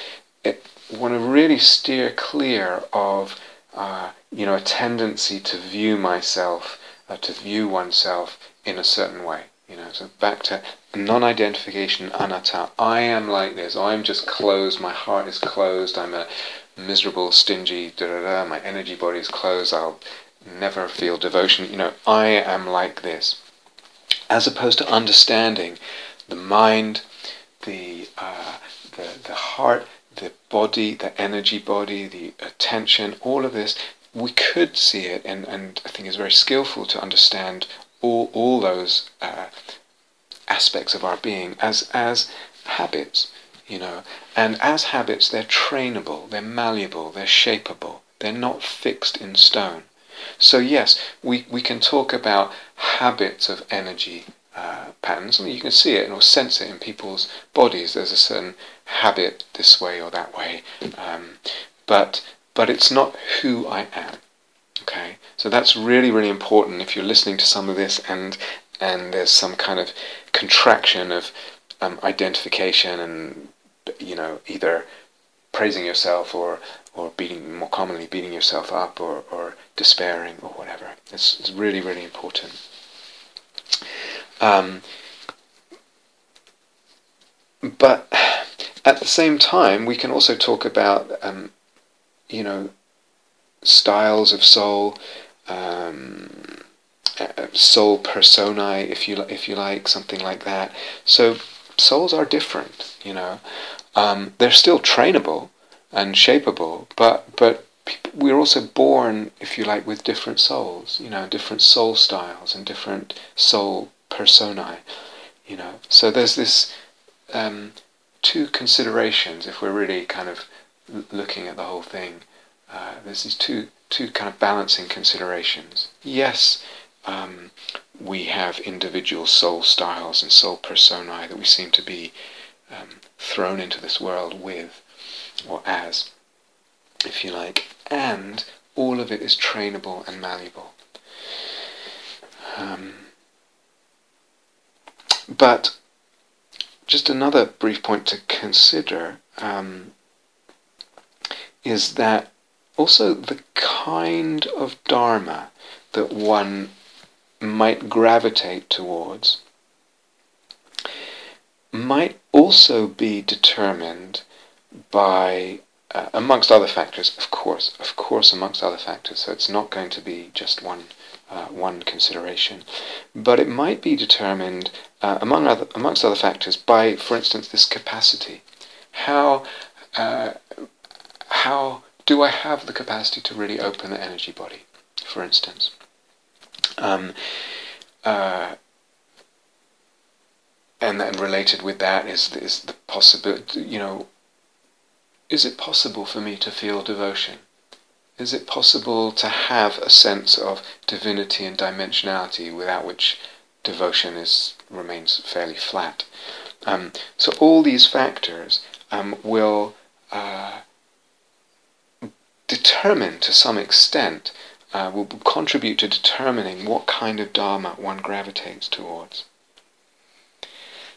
it, want to really steer clear of, uh, you know, a tendency to view myself, uh, to view oneself in a certain way. You know, so back to non-identification, anatta. I am like this. I'm just closed. My heart is closed. I'm a miserable, stingy. Da da da. My energy body is closed. I'll never feel devotion. You know, I am like this as opposed to understanding the mind, the, uh, the, the heart, the body, the energy body, the attention, all of this, we could see it, and, and I think it's very skillful to understand all, all those uh, aspects of our being as, as habits, you know. And as habits, they're trainable, they're malleable, they're shapeable, they're not fixed in stone. So yes, we, we can talk about habits of energy uh, patterns. Mean, you can see it or sense it in people's bodies. There's a certain habit this way or that way, um, but but it's not who I am. Okay, so that's really really important. If you're listening to some of this and and there's some kind of contraction of um, identification and you know either praising yourself or or beating more commonly beating yourself up or, or despairing or whatever. It's, it's really really important. Um, but at the same time, we can also talk about, um, you know, styles of soul, um, soul personae, if you if you like, something like that. So souls are different, you know. Um, they're still trainable and shapeable, but but we're also born, if you like, with different souls, you know, different soul styles and different soul personae, you know. So there's this um, two considerations if we're really kind of looking at the whole thing. Uh, there's these two two kind of balancing considerations. Yes, um, we have individual soul styles and soul personae that we seem to be um, thrown into this world with, or as, if you like, and all of it is trainable and malleable. Um, but just another brief point to consider um, is that also the kind of dharma that one might gravitate towards might also be determined by uh, amongst other factors, of course, of course, amongst other factors. So it's not going to be just one uh, one consideration, but it might be determined uh, among other amongst other factors by, for instance, this capacity. How uh, how do I have the capacity to really open the energy body, for instance? Um, uh, and then related with that is is the possibility, you know, is it possible for me to feel devotion? Is it possible to have a sense of divinity and dimensionality without which devotion is remains fairly flat? Um, so all these factors um, will uh, determine to some extent, uh, will contribute to determining what kind of dharma one gravitates towards.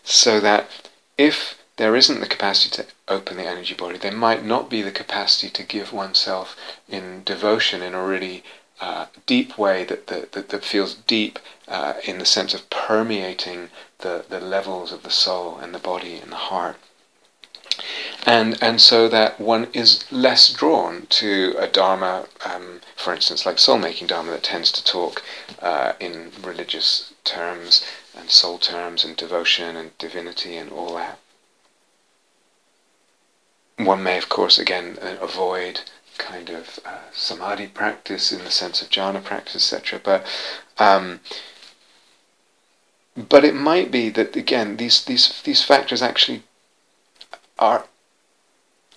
So that if there isn't the capacity to open the energy body. There might not be the capacity to give oneself in devotion in a really uh, deep way that, that, that, that feels deep uh, in the sense of permeating the, the levels of the soul and the body and the heart. And, and so that one is less drawn to a dharma, um, for instance, like soul-making dharma that tends to talk uh, in religious terms and soul terms and devotion and divinity and all that. one may, of course, again uh, avoid kind of uh, samadhi practice in the sense of jhana practice, etc. But um, but it might be that again these these these factors actually are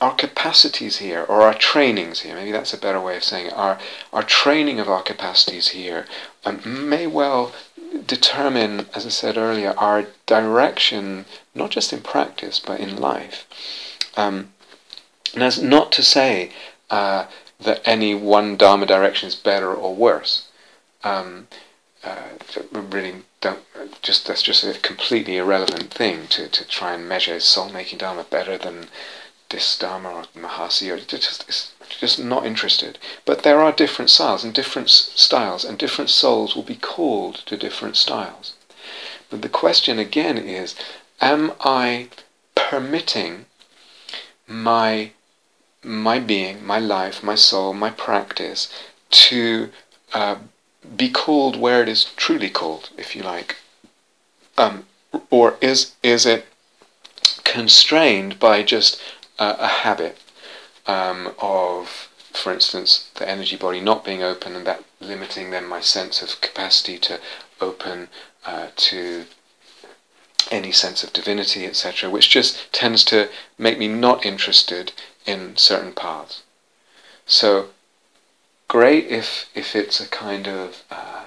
our capacities here, or our trainings here, maybe that's a better way of saying it, our, our training of our capacities here um, may well determine, as I said earlier, our direction, not just in practice, but in life. Um, and that's not to say uh, that any one Dharma direction is better or worse. Um, uh, really don't just that's just a completely irrelevant thing to, to try and measure soul making Dharma better than this Dharma or Mahasi or just just not interested. But there are different styles and different styles and different souls will be called to different styles. But the question again is, am I permitting my my being, my life, my soul, my practice to uh, be called where it is truly called, if you like, um, or is is it constrained by just uh, a habit um, of, for instance, the energy body not being open and that limiting then my sense of capacity to open uh, to any sense of divinity, etc., which just tends to make me not interested in certain paths. So, great if if it's a kind of uh,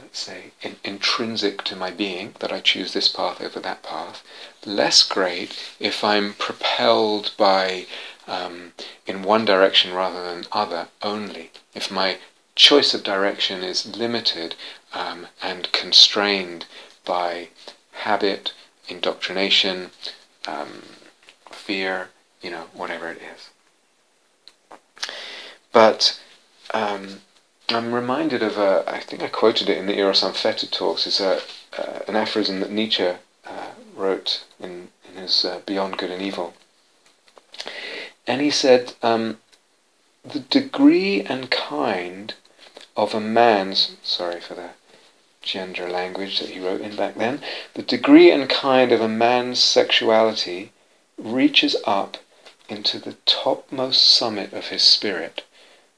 let's say in, intrinsic to my being that I choose this path over that path. Less great if I'm propelled by um, in one direction rather than other only. If my choice of direction is limited um, and constrained by habit, indoctrination, um, fear, you know, whatever it is. But um, I'm reminded of a, I think I quoted it in the Eros Unfettered talks, is a, uh, an aphorism that Nietzsche uh, wrote in, in his uh, Beyond Good and Evil. And he said, um, the degree and kind of a man's, sorry for the gender language that he wrote in back then, the degree and kind of a man's sexuality reaches up into the topmost summit of his spirit.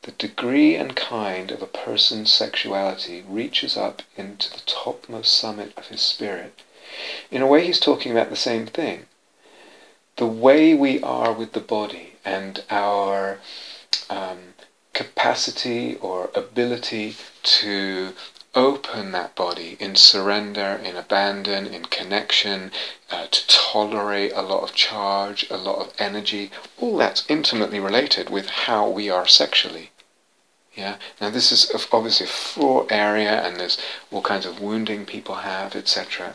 The degree and kind of a person's sexuality reaches up into the topmost summit of his spirit. In a way, he's talking about the same thing. The way we are with the body and our um, capacity or ability to open that body in surrender, in abandon, in connection, uh, to tolerate a lot of charge, a lot of energy, all that's intimately related with how we are sexually. Yeah. Now this is obviously a fraught area, and there's all kinds of wounding people have, etc.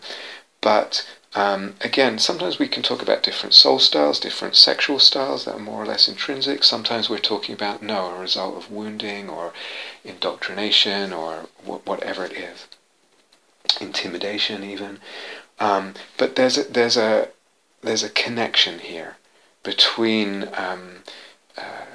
But um, again, sometimes we can talk about different soul styles, different sexual styles that are more or less intrinsic. Sometimes we're talking about, no, a result of wounding or indoctrination or wh- whatever it is. Intimidation, even. Um, but there's a, there's, a, there's a connection here between um, uh,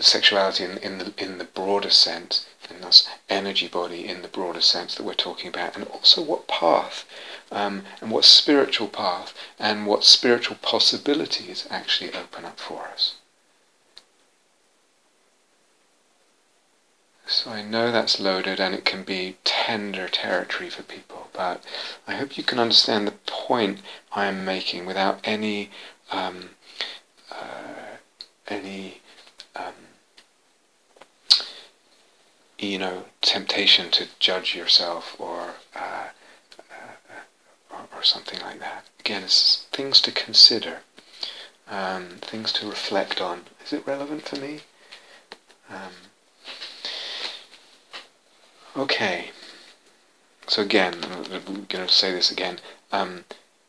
sexuality in, in, the, in the broader sense, and thus energy body in the broader sense that we're talking about, and also what path um, and what spiritual path and what spiritual possibilities actually open up for us. So I know that's loaded and it can be tender territory for people, but I hope you can understand the point I am making without any um, uh, any um, you know temptation to judge yourself or uh, or, something like that. Again, it's things to consider, um, things to reflect on. Is it relevant for me? Um, okay. So again, I'm going to say this again. Um,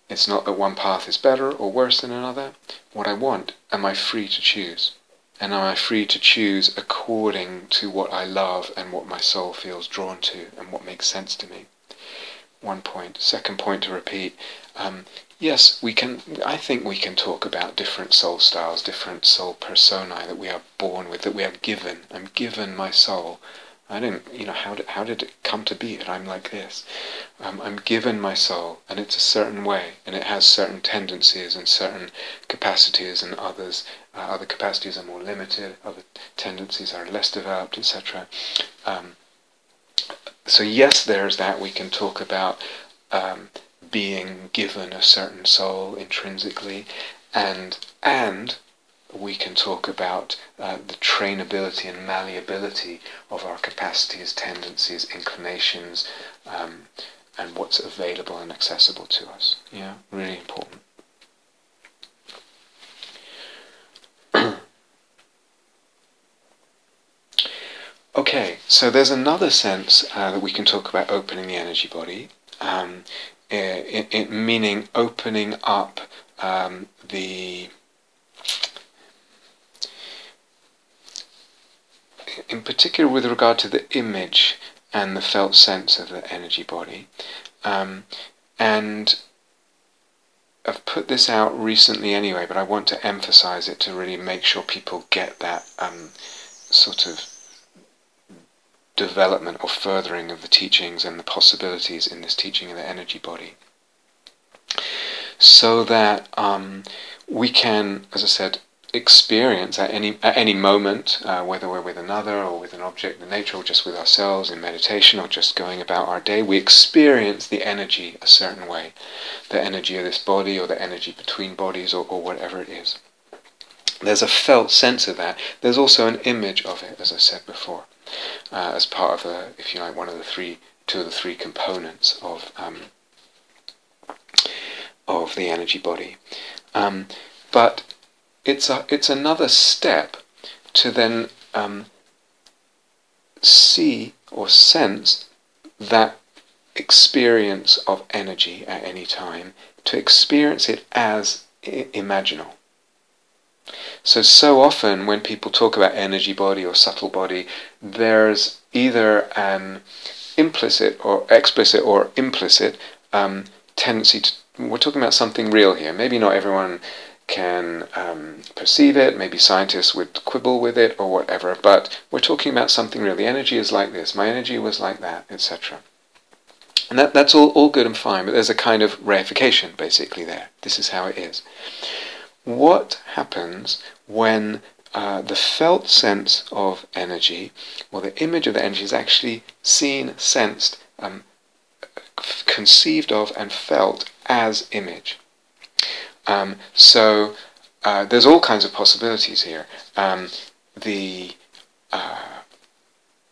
it's not that one path is better or worse than another. What I want, am I free to choose? And am I free to choose according to what I love and what my soul feels drawn to and what makes sense to me? One point. Second point to repeat. Um, yes, we can. I think we can talk about different soul styles, different soul personae that we are born with, that we are given. I'm given my soul I didn't, you know, how did, how did it come to be that I'm like this? Um, I'm given my soul, and it's a certain way, and it has certain tendencies and certain capacities, and others, uh, other capacities are more limited, other tendencies are less developed, etc. Um, so yes, there's that. We can talk about um, being given a certain soul intrinsically, and and we can talk about uh, the trainability and malleability of our capacities, tendencies, inclinations, um, and what's available and accessible to us. Yeah, really important. (clears throat) okay, so there's another sense uh, that we can talk about opening the energy body, um, it, it, meaning opening up um, the in particular with regard to the image and the felt sense of the energy body. Um, and I've put this out recently anyway, but I want to emphasize it to really make sure people get that um, sort of development or furthering of the teachings and the possibilities in this teaching of the energy body. So that um, we can, as I said, experience at any at any moment, uh, whether we're with another or with an object in nature, or just with ourselves in meditation, or just going about our day, we experience the energy a certain way, the energy of this body, or the energy between bodies, or, or whatever it is. There's a felt sense of that. There's also an image of it, as I said before, uh, as part of the, if you like, one of the three, two of the three components of um, of the energy body. Um, but it's a it's another step to then um, see or sense that experience of energy at any time to experience it as I- imaginal. So so often when people talk about energy body or subtle body, there's either an implicit or explicit or implicit um, tendency to we're talking about something real here. Maybe not everyone can um, perceive it, maybe scientists would quibble with it or whatever, but we're talking about something real. The energy is like this, my energy was like that, etc. And that, that's all, all good and fine, but there's a kind of reification basically there. This is how it is. What happens when uh, the felt sense of energy, or the image of the energy, is actually seen, sensed, um, conceived of, and felt as image? Um, so uh, there's all kinds of possibilities here. Um, the uh,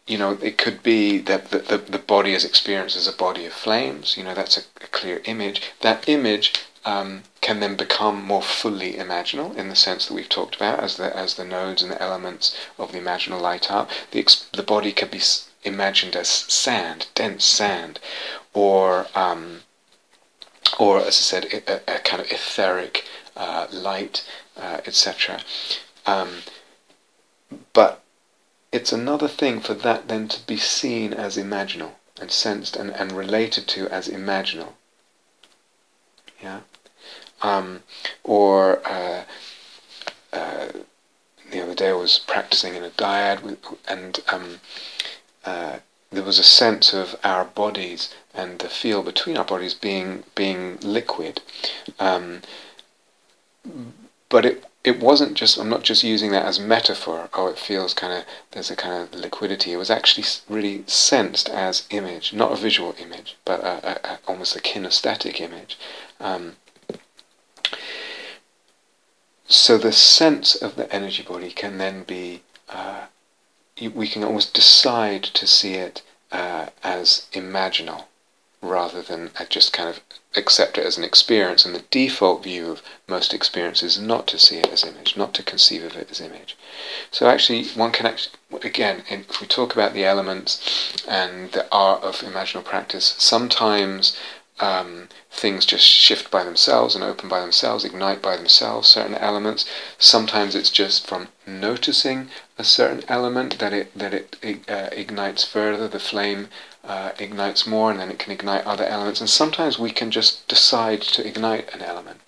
you know, it could be that the, the, the, body is experienced as a body of flames. You know, that's a, a clear image. That image um, can then become more fully imaginal in the sense that we've talked about, as the as the nodes and the elements of the imaginal light up. The the body can be imagined as sand, dense sand, or um, or as I said, a, a kind of etheric uh, light, uh, etc. Um, but it's another thing for that then to be seen as imaginal and sensed and, and related to as imaginal. Yeah? Um, or uh, uh, the other day I was practicing in a dyad with, and um, uh, there was a sense of our bodies and the feel between our bodies being being liquid. Um, but it it wasn't just I'm not just using that as metaphor. Oh, it feels kind of there's a kind of liquidity. It was actually really sensed as image, not a visual image, but a, a, a, almost a kinesthetic image. Um, so the sense of the energy body can then be uh, we can almost decide to see it uh, as imaginal rather than just kind of accept it as an experience. And the default view of most experiences is not to see it as image, not to conceive of it as image. So actually, one can actually, again, if we talk about the elements and the art of imaginal practice, sometimes um, things just shift by themselves and open by themselves, ignite by themselves, certain elements. Sometimes it's just from noticing a certain element that it that it, uh, ignites further. The flame uh, ignites more, and then it can ignite other elements. And sometimes we can just decide to ignite an element.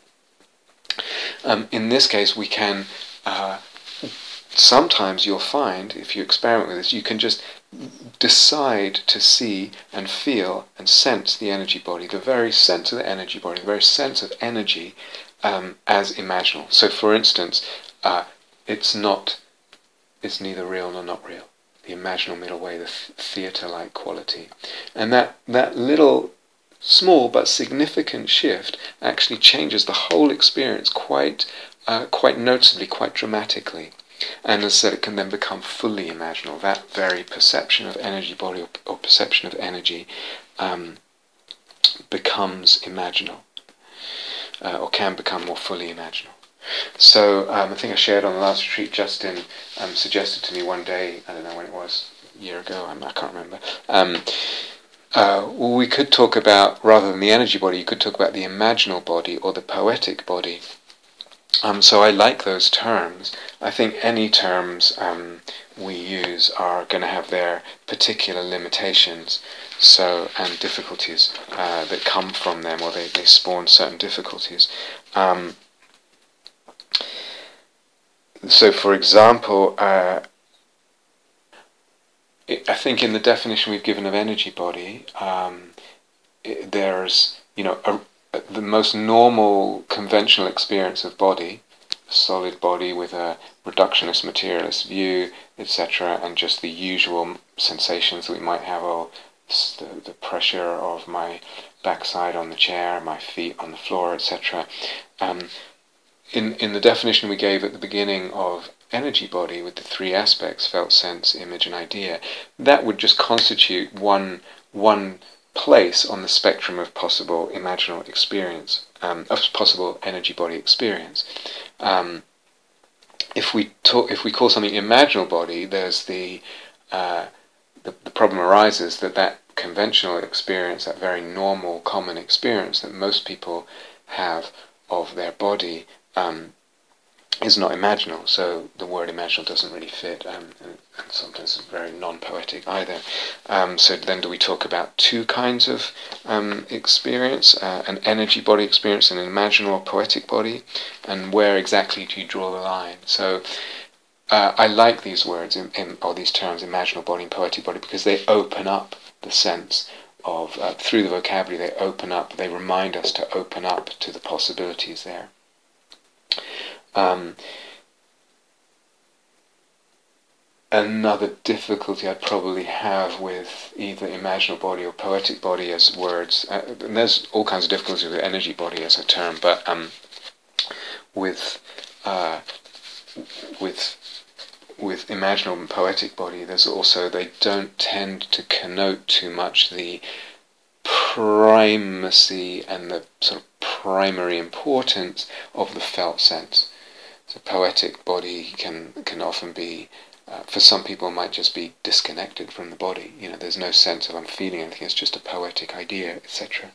Um, in this case, we can. Uh, sometimes you'll find, if you experiment with this, you can just decide to see and feel and sense the energy body, the very sense of the energy body, the very sense of energy um, as imaginal. So, for instance, uh, it's not, it's neither real nor not real. The imaginal middle way, the th- theatre-like quality, and that that little small but significant shift actually changes the whole experience quite uh, quite noticeably, quite dramatically. And as said, it can then become fully imaginal. That very perception of energy body or, or perception of energy um, becomes imaginal, uh, or can become more fully imaginal. So um, I think I shared on the last retreat, Justin um, suggested to me one day, I don't know when it was, a year ago, I'm, I can not remember, um, uh, well, we could talk about, rather than the energy body, you could talk about the imaginal body or the poetic body. Um, so I like those terms. I think any terms um, we use are going to have their particular limitations so and difficulties uh, that come from them or they, they spawn certain difficulties. Um, so for example, uh, I think in the definition we've given of energy body, um, it, there's you know a, a, the most normal conventional experience of body, solid body with a reductionist materialist view, etc., and just the usual sensations that we might have, oh, the, the pressure of my backside on the chair, my feet on the floor, etc. Um, in in the definition we gave at the beginning of energy body with the three aspects felt sense image and idea that would just constitute one one place on the spectrum of possible imaginal experience um, of possible energy body experience um, if we talk if we call something imaginal body there's the, uh, the the problem arises that that conventional experience that very normal common experience that most people have of their body um, is not imaginal, so the word imaginal doesn't really fit, um, and, sometimes it's very non-poetic either. Um, so then, do we talk about two kinds of um, experience: uh, an energy body experience and an imaginal or poetic body, and where exactly do you draw the line? So. Uh, I like these words in, in, or these terms, imaginal body and poetic body, because they open up the sense of uh, through the vocabulary. They open up. They remind us to open up to the possibilities there. Um, another difficulty I'd probably have with either imaginal body or poetic body as words, uh, and there's all kinds of difficulties with energy body as a term, but um, with uh, with with imaginal and poetic body, there's also they don't tend to connote too much the primacy and the sort of primary importance of the felt sense. The poetic body can can often be, uh, for some people, might just be disconnected from the body. You know, there's no sense of I'm feeling anything. It's just a poetic idea, etc.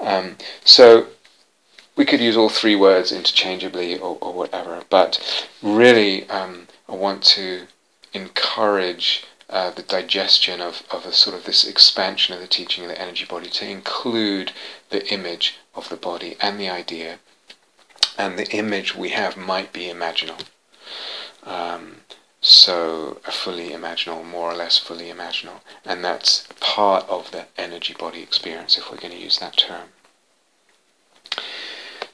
Um, so we could use all three words interchangeably or, or whatever, but really, um, I want to encourage uh, the digestion of, of a sort of this expansion of the teaching of the energy body to include the image of the body and the idea and the image we have might be imaginal. Um, so a fully imaginal, more or less fully imaginal, and that's part of the energy body experience if we're going to use that term.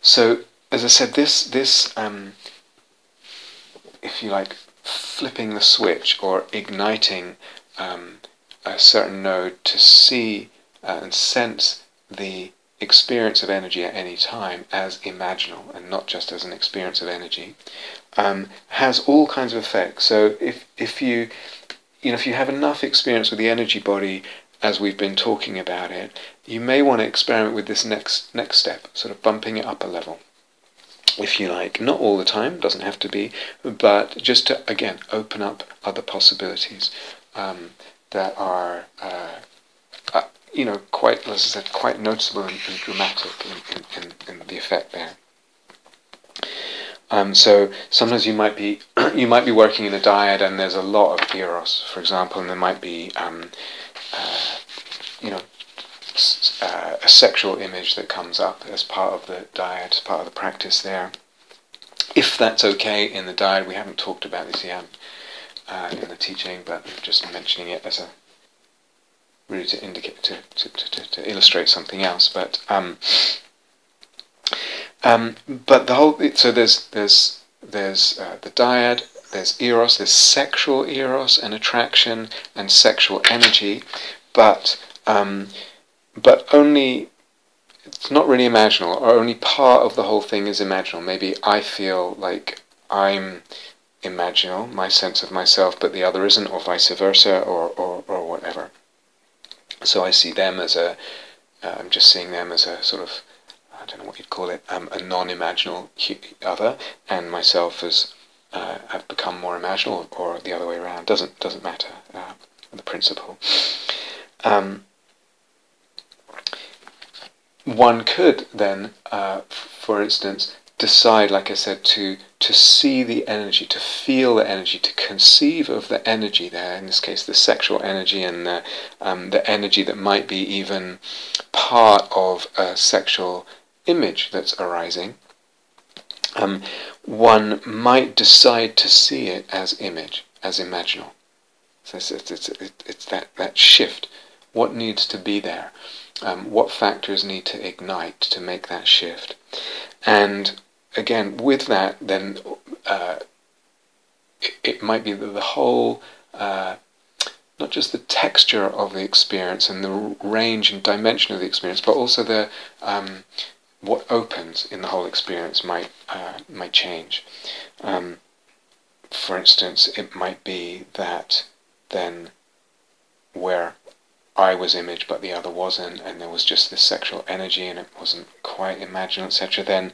So as I said, this this um, if you like, flipping the switch or igniting um, a certain node to see uh, and sense the experience of energy at any time as imaginal and not just as an experience of energy um, has all kinds of effects. So if if you you know if you have enough experience with the energy body as we've been talking about it, you may want to experiment with this next next step, sort of bumping it up a level. If you like, not all the time, doesn't have to be, but just to again open up other possibilities um, that are uh, you know, quite, as I said, quite noticeable and, and dramatic in, in, in, the effect there. Um, so sometimes you might be (clears throat) you might be working in a dyad and there's a lot of eros, for example, and there might be um, uh, you know uh, a sexual image that comes up as part of the dyad, as part of the practice there. If that's okay in the dyad, we haven't talked about this yet. uh, in the teaching, but just mentioning it as a really to indicate to, to, to, to illustrate something else. But um, um, but the whole so there's there's there's uh, the dyad, there's eros, there's sexual eros and attraction and sexual energy, but um, but only it's not really imaginal, or only part of the whole thing is imaginal. Maybe I feel like I'm imaginal, my sense of myself, but the other isn't, or vice versa, or, or, or whatever. So I see them as a, am uh, just seeing them as a sort of, I don't know what you'd call it, um, a non-imaginal other, and myself as uh, have become more imaginal, or the other way around. Doesn't doesn't matter. Uh, the principle. Um, one could then, uh, for instance, decide, like I said, to to see the energy, to feel the energy, to conceive of the energy there. In this case, the sexual energy and the um, the energy that might be even part of a sexual image that's arising. Um, one might decide to see it as image, as imaginal. So it's, it's, it's, it's that, that shift. What needs to be there? Um, what factors need to ignite to make that shift? And again, with that, then uh, it, it, might be that the whole, uh, not just the texture of the experience and the range and dimension of the experience, but also the um, what opens in the whole experience might uh, might change. Um, for instance, it might be that then where I was image but the other wasn't, and there was just this sexual energy and it wasn't quite imaginal, etc., then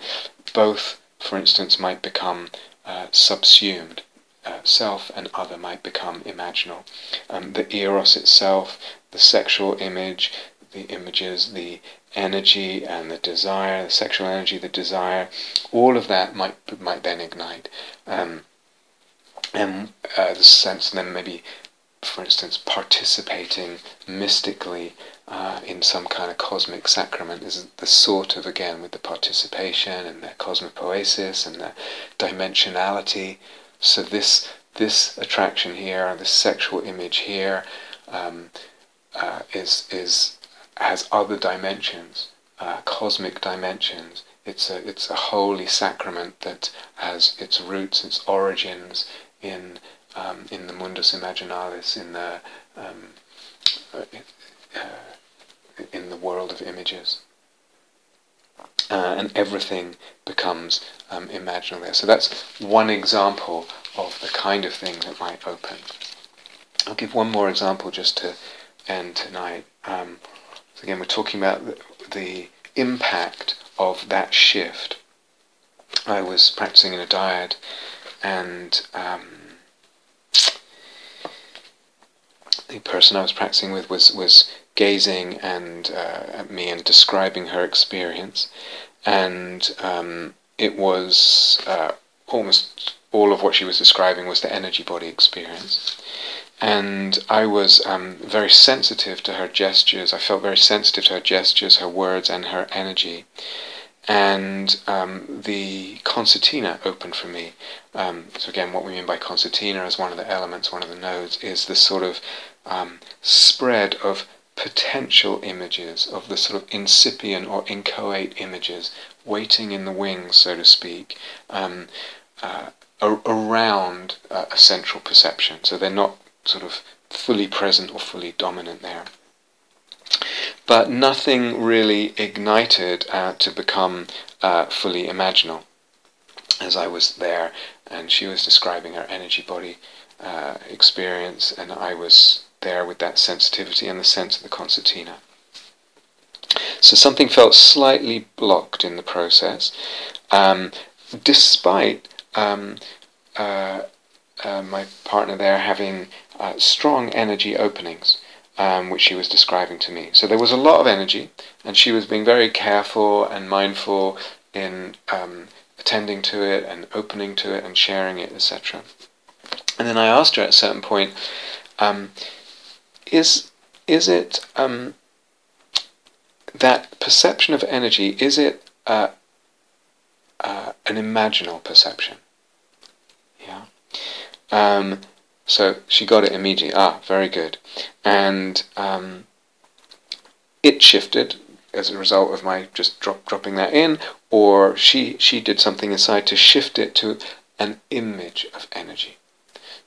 both, for instance, might become uh, subsumed. Uh, self and other might become imaginal. Um, the eros itself, the sexual image, the images, the energy and the desire, the sexual energy, the desire, all of that might might then ignite. Um, and uh, the sense then maybe for instance, participating mystically uh, in some kind of cosmic sacrament is the sort of, again, with the participation and the cosmopoesis and the dimensionality. So this this attraction here, this sexual image here, um, uh, is is has other dimensions, uh, cosmic dimensions. It's a it's a holy sacrament that has its roots, its origins in um, in the mundus imaginalis, in the um, uh, in the world of images. Uh, and everything becomes um, imaginal there. So that's one example of the kind of thing that might open. I'll give one more example just to end tonight. Um, so again, we're talking about the, the, impact of that shift. I was practicing in a dyad, and um, the person I was practicing with was was gazing and uh, at me and describing her experience, and um, it was uh, almost all of what she was describing was the energy body experience. And I was um, very sensitive to her gestures. I felt very sensitive to her gestures, her words, and her energy and um, the concertina opened for me. Um, so again, what we mean by concertina as one of the elements, one of the nodes, is this sort of um, spread of potential images, of the sort of incipient or inchoate images, waiting in the wings, so to speak, um, uh, around uh, a central perception. So they're not sort of fully present or fully dominant there but nothing really ignited uh, to become uh, fully imaginal. As I was there, and she was describing her energy body uh, experience, and I was there with that sensitivity and the sense of the concertina. So something felt slightly blocked in the process, um, despite um, uh, uh, my partner there having uh, strong energy openings um, which she was describing to me. So there was a lot of energy, and she was being very careful and mindful in um, attending to it and opening to it and sharing it, etc. And then I asked her at a certain point, um, is is it um, that perception of energy? Is it uh, uh, an imaginal perception? Yeah. So she got it immediately. Ah, very good. And um, it shifted as a result of my just drop, dropping that in, or she she did something inside to shift it to an image of energy.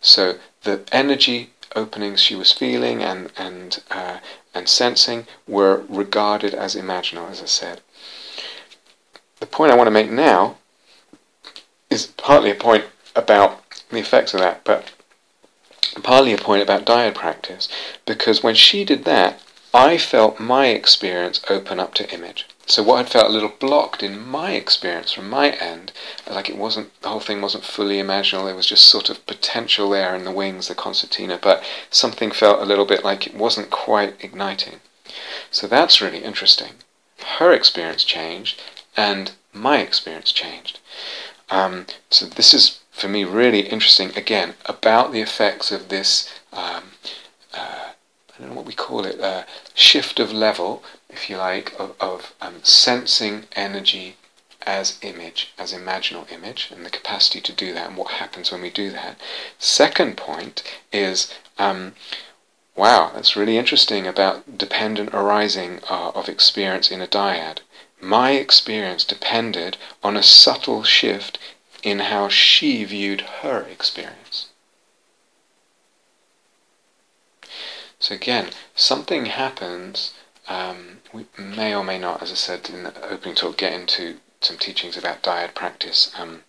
So the energy openings she was feeling and and uh, and sensing were regarded as imaginal, as I said. The point I want to make now is partly a point about the effects of that, but partly a point about dyad practice, because when she did that, I felt my experience open up to image. So what had felt a little blocked in my experience from my end, like it wasn't the whole thing wasn't fully imaginal, there was just sort of potential there in the wings, the concertina, but something felt a little bit like it wasn't quite igniting. So that's really interesting. Her experience changed, and my experience changed. Um, so this is for me really interesting again about the effects of this um, uh, I don't know what we call it uh, shift of level if you like of, of um, sensing energy as image as imaginal image and the capacity to do that and what happens when we do that. Second point is um, wow that's really interesting about dependent arising uh, of experience in a dyad. My experience depended on a subtle shift in how she viewed her experience. So again, something happens. Um, we may or may not, as I said in the opening talk, get into some teachings about dyad practice um,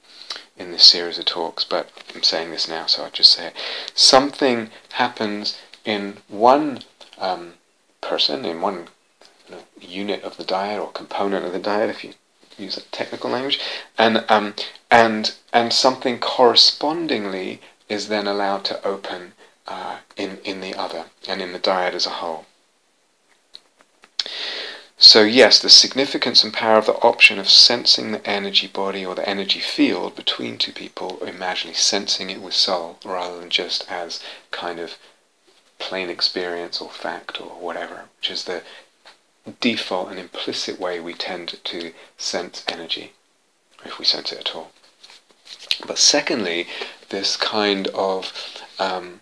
in this series of talks, but I'm saying this now, so I'll just say it. Something happens in one um, person, in one you know, unit of the dyad or component of the dyad, if you use a technical language, and um, and and something correspondingly is then allowed to open uh, in in the other and in the dyad as a whole. So yes, the significance and power of the option of sensing the energy body or the energy field between two people, or imaginally sensing it with soul, rather than just as kind of plain experience or fact or whatever, which is the default and implicit way we tend to sense energy, if we sense it at all. But secondly, this kind of, um,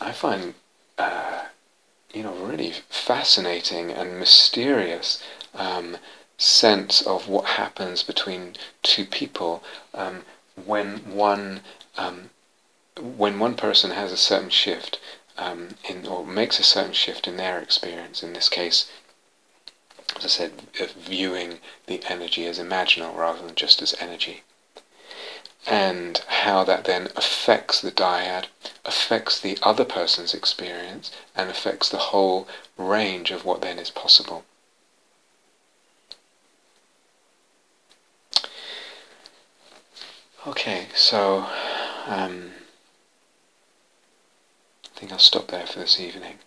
I find, uh, you know, really fascinating and mysterious um, sense of what happens between two people um, when one um, when one person has a certain shift um, in or makes a certain shift in their experience. In this case, as I said, viewing the energy as imaginal rather than just as energy. And how that then affects the dyad, affects the other person's experience, and affects the whole range of what then is possible. Okay, so um, think I'll stop there for this evening.